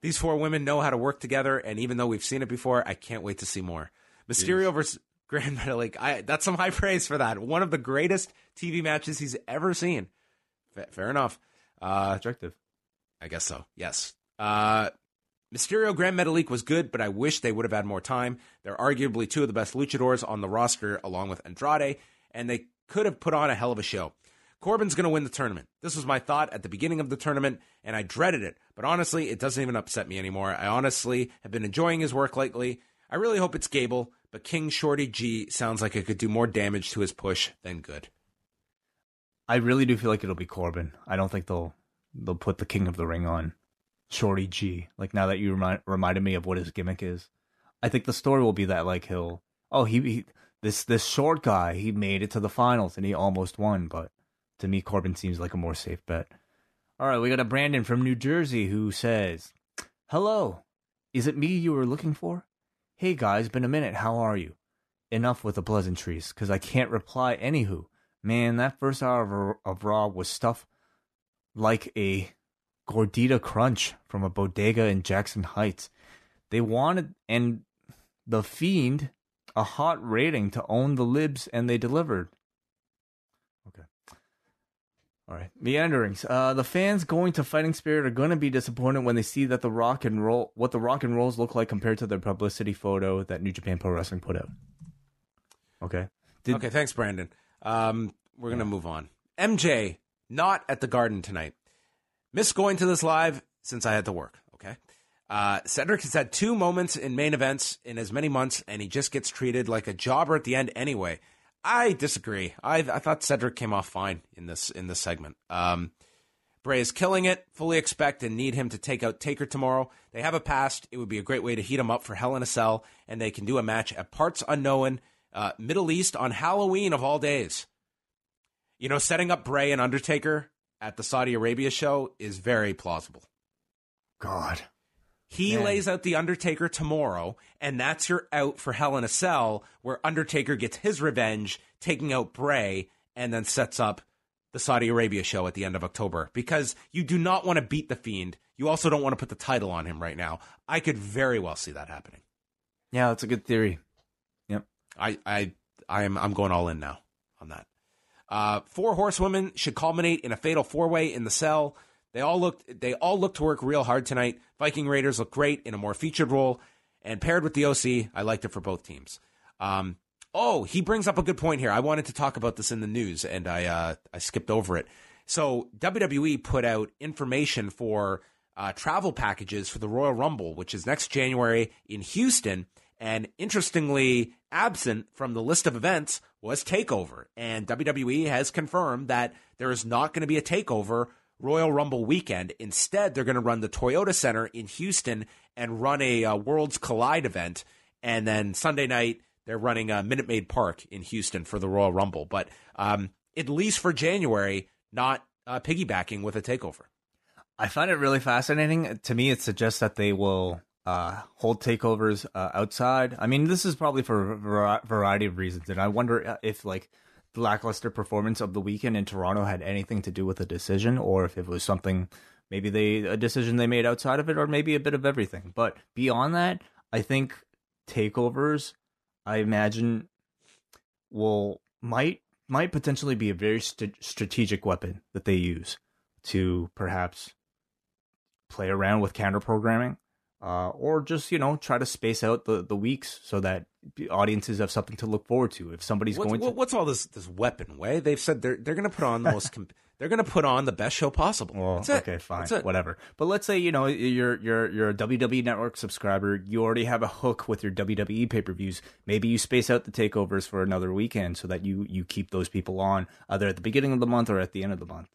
These four women know how to work together, and even though we've seen it before, I can't wait to see more. Mysterio Jeez. versus Gran Metalik, I that's some high praise for that. One of the greatest TV matches he's ever seen. F- fair enough. Uh, Objective. I guess so. Yes. Uh, Mysterio Gran Metalik was good, but I wish they would have had more time. They're arguably two of the best luchadors on the roster, along with Andrade, and they could have put on a hell of a show. Corbin's going to win the tournament. This was my thought at the beginning of the tournament, and I dreaded it. But honestly, it doesn't even upset me anymore. I honestly have been enjoying his work lately. I really hope it's Gable, but King Shorty G sounds like it could do more damage to his push than good. I really do feel like it'll be Corbin. I don't think they'll they'll put the King of the Ring on Shorty G. Like now that you remind, reminded me of what his gimmick is, I think the story will be that like he'll oh he, he this this short guy he made it to the finals and he almost won, but to me Corbin seems like a more safe bet. All right, we got a Brandon from New Jersey who says, "Hello, is it me you were looking for? Hey guys, been a minute. How are you? Enough with the pleasantries, because I can't reply. Anywho, man, that first hour of, of Raw was stuff like a gordita crunch from a bodega in Jackson Heights. They wanted and the Fiend a hot rating to own the libs, and they delivered. All right. Meanderings. Uh, the fans going to Fighting Spirit are going to be disappointed when they see that the rock and roll, what the rock and rolls look like compared to their publicity photo that New Japan Pro Wrestling put out. Okay. Did, okay. Thanks, Brandon. Um, we're gonna move on. MJ not at the Garden tonight. Miss going to this live since I had to work. Okay. Uh, Cedric has had two moments in main events in as many months, and he just gets treated like a jobber at the end anyway. I disagree. I, I thought Cedric came off fine in this in this segment. Um, Bray is killing it. Fully expect and need him to take out Taker tomorrow. They have a past. It would be a great way to heat him up for Hell in a Cell, and they can do a match at Parts Unknown, uh, Middle East on Halloween of all days. You know, setting up Bray and Undertaker at the Saudi Arabia show is very plausible. God. He Man. lays out the Undertaker tomorrow, and that's your out for Hell in a Cell, where Undertaker gets his revenge, taking out Bray, and then sets up the Saudi Arabia show at the end of October. Because you do not want to beat the Fiend. You also don't want to put the title on him right now. I could very well see that happening. Yeah, that's a good theory. Yep. I I I am I'm going all in now on that. Uh, four horsewomen should culminate in a fatal four way in the cell. They all looked they all looked to work real hard tonight. Viking Raiders look great in a more featured role, and paired with the OC, I liked it for both teams. Um, oh, he brings up a good point here. I wanted to talk about this in the news, and I uh, I skipped over it. So WWE put out information for uh, travel packages for the Royal Rumble, which is next January in Houston. And interestingly, absent from the list of events was Takeover. And WWE has confirmed that there is not going to be a Takeover Royal Rumble weekend. Instead, they're going to run the Toyota Center in Houston and run a uh, Worlds Collide event. And then Sunday night, they're running a Minute Maid Park in Houston for the Royal Rumble. But um, at least for January, not uh, piggybacking with a takeover. I find it really fascinating. To me, it suggests that they will uh, hold takeovers uh, outside. I mean, this is probably for a variety of reasons, and I wonder uh, if like the lackluster performance of the weekend in Toronto had anything to do with the decision, or if it was something maybe they a decision they made outside of it, or maybe a bit of everything. But beyond that, I think takeovers, I imagine, will might might potentially be a very st- strategic weapon that they use to perhaps play around with counter programming uh, or just you know try to space out the, the weeks so that audiences have something to look forward to. If somebody's what's, going to, what's all this this weapon way? They've said they're they're going to put on the most. Comp- they're going to put on the best show possible. Well, okay, fine, whatever. But let's say you know you're you're you're a WWE Network subscriber. You already have a hook with your WWE pay per views. Maybe you space out the takeovers for another weekend so that you you keep those people on either at the beginning of the month or at the end of the month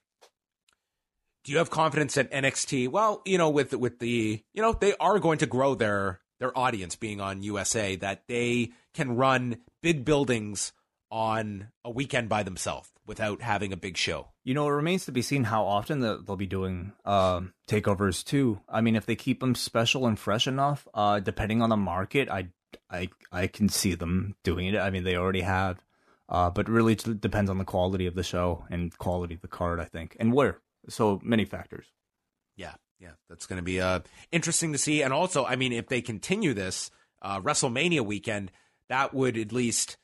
do you have confidence that NXT? Well, you know, with with the you know they are going to grow their their audience being on USA that they can run big buildings on a weekend by themselves without having a big show. You know, it remains to be seen how often they'll be doing um, takeovers too. I mean, if they keep them special and fresh enough, uh, depending on the market, I I I can see them doing it. I mean, they already have. Uh, but really it depends on the quality of the show and quality of the card, I think, and where so many factors. Yeah, that's going to be uh, interesting to see. And also, I mean, if they continue this uh, WrestleMania weekend, that would at least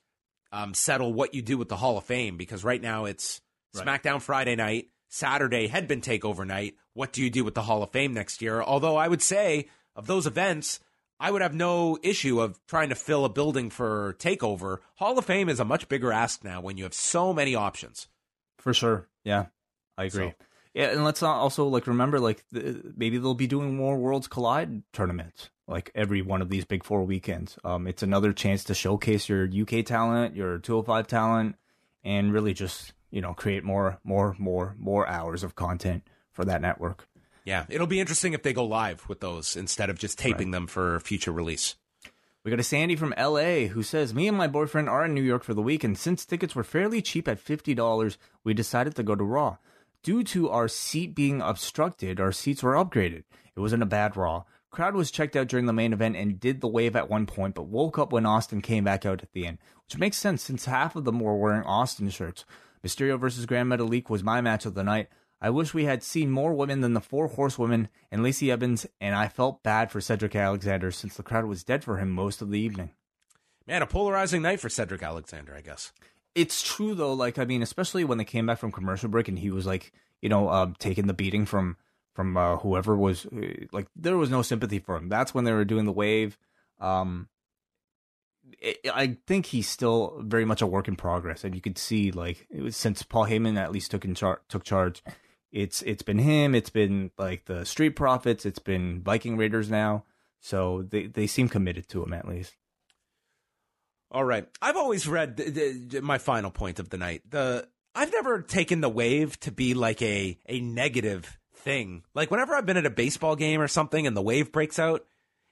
um, settle what you do with the Hall of Fame because right now it's right. SmackDown Friday night, Saturday had been Takeover night. What do you do with the Hall of Fame next year? Although I would say of those events, I would have no issue of trying to fill a building for Takeover. Hall of Fame is a much bigger ask now when you have so many options. For sure, yeah, I agree. So, Yeah, and let's not also like remember like the, maybe they'll be doing more Worlds Collide tournaments like every one of these Big Four weekends. Um, it's another chance to showcase your UK talent, your 205 talent, and really just you know create more, more, more, more hours of content for that network. Yeah, it'll be interesting if they go live with those instead of just taping right. them for future release. We got a Sandy from LA who says, Me and my boyfriend are in New York for the week, and since tickets were fairly cheap at $50, we decided to go to Raw. Due to our seat being obstructed, our seats were upgraded. It wasn't a bad Raw. Crowd was checked out during the main event and did the wave at one point, but woke up when Austin came back out at the end, which makes sense since half of them were wearing Austin shirts. Mysterio versus Gran Metalik was my match of the night. I wish we had seen more women than the four horsewomen and Lacey Evans, and I felt bad for Cedric Alexander since the crowd was dead for him most of the evening. Man, a polarizing night for Cedric Alexander, I guess. It's true though. Like, I mean, especially when they came back from commercial break and he was like, you know, um, taking the beating from from uh, whoever was uh, like, there was no sympathy for him. That's when they were doing the wave. Um, it, I think he's still very much a work in progress, and you could see like was, since Paul Heyman at least took in char- took charge, it's it's been him. It's been like the Street Profits. It's been Viking Raiders now. So they they seem committed to him at least. All right. I've always read the, the, my final point of the night. The I've never taken the wave to be like a a negative thing. Like whenever I've been at a baseball game or something and the wave breaks out,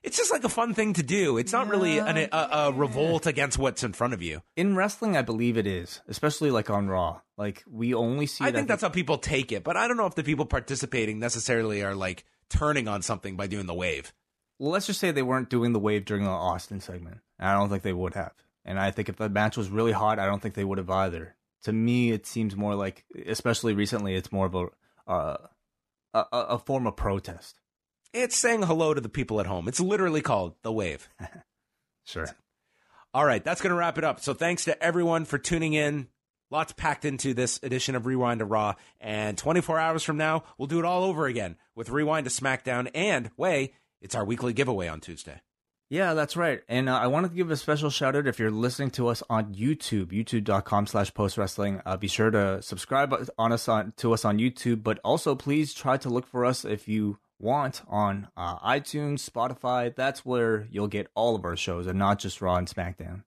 it's just like a fun thing to do. It's not really an, a, a, revolt against what's in front of you. In wrestling, I believe it is, especially like on Raw. Like we only see. I think that's how people take it, but I don't know if the people participating necessarily are like turning on something by doing the wave. Well, let's just say they weren't doing the wave during the Austin segment. I don't think they would have. And I think if the match was really hot, I don't think they would have either. To me, it seems more like, especially recently, it's more of a uh, a, a form of protest. It's saying hello to the people at home. It's literally called The Wave. sure. All right, that's going to wrap it up. So thanks to everyone for tuning in. Lots packed into this edition of Rewind to Raw. And 24 hours from now, we'll do it all over again with Rewind to SmackDown. And, way, it's our weekly giveaway on Tuesday. Yeah, that's right. And uh, I wanted to give a special shout out if you're listening to us on YouTube, youtube.com slash post wrestling. Uh, be sure to subscribe on us on, to us on YouTube, but also please try to look for us if you want on uh, iTunes, Spotify. That's where you'll get all of our shows and not just Raw and SmackDown.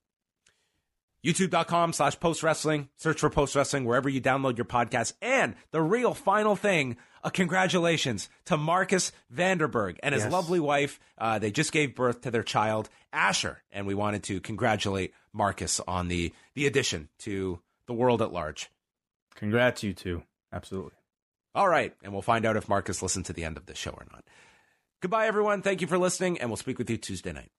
YouTube.com slash post wrestling. Search for post wrestling wherever you download your podcast. And the real final thing, a congratulations to Marcus Vanderberg and his yes. lovely wife. Uh, they just gave birth to their child, Asher. And we wanted to congratulate Marcus on the, the addition to the world at large. Congrats, you two. Absolutely. All right. And we'll find out if Marcus listened to the end of the show or not. Goodbye, everyone. Thank you for listening, and we'll speak with you Tuesday night.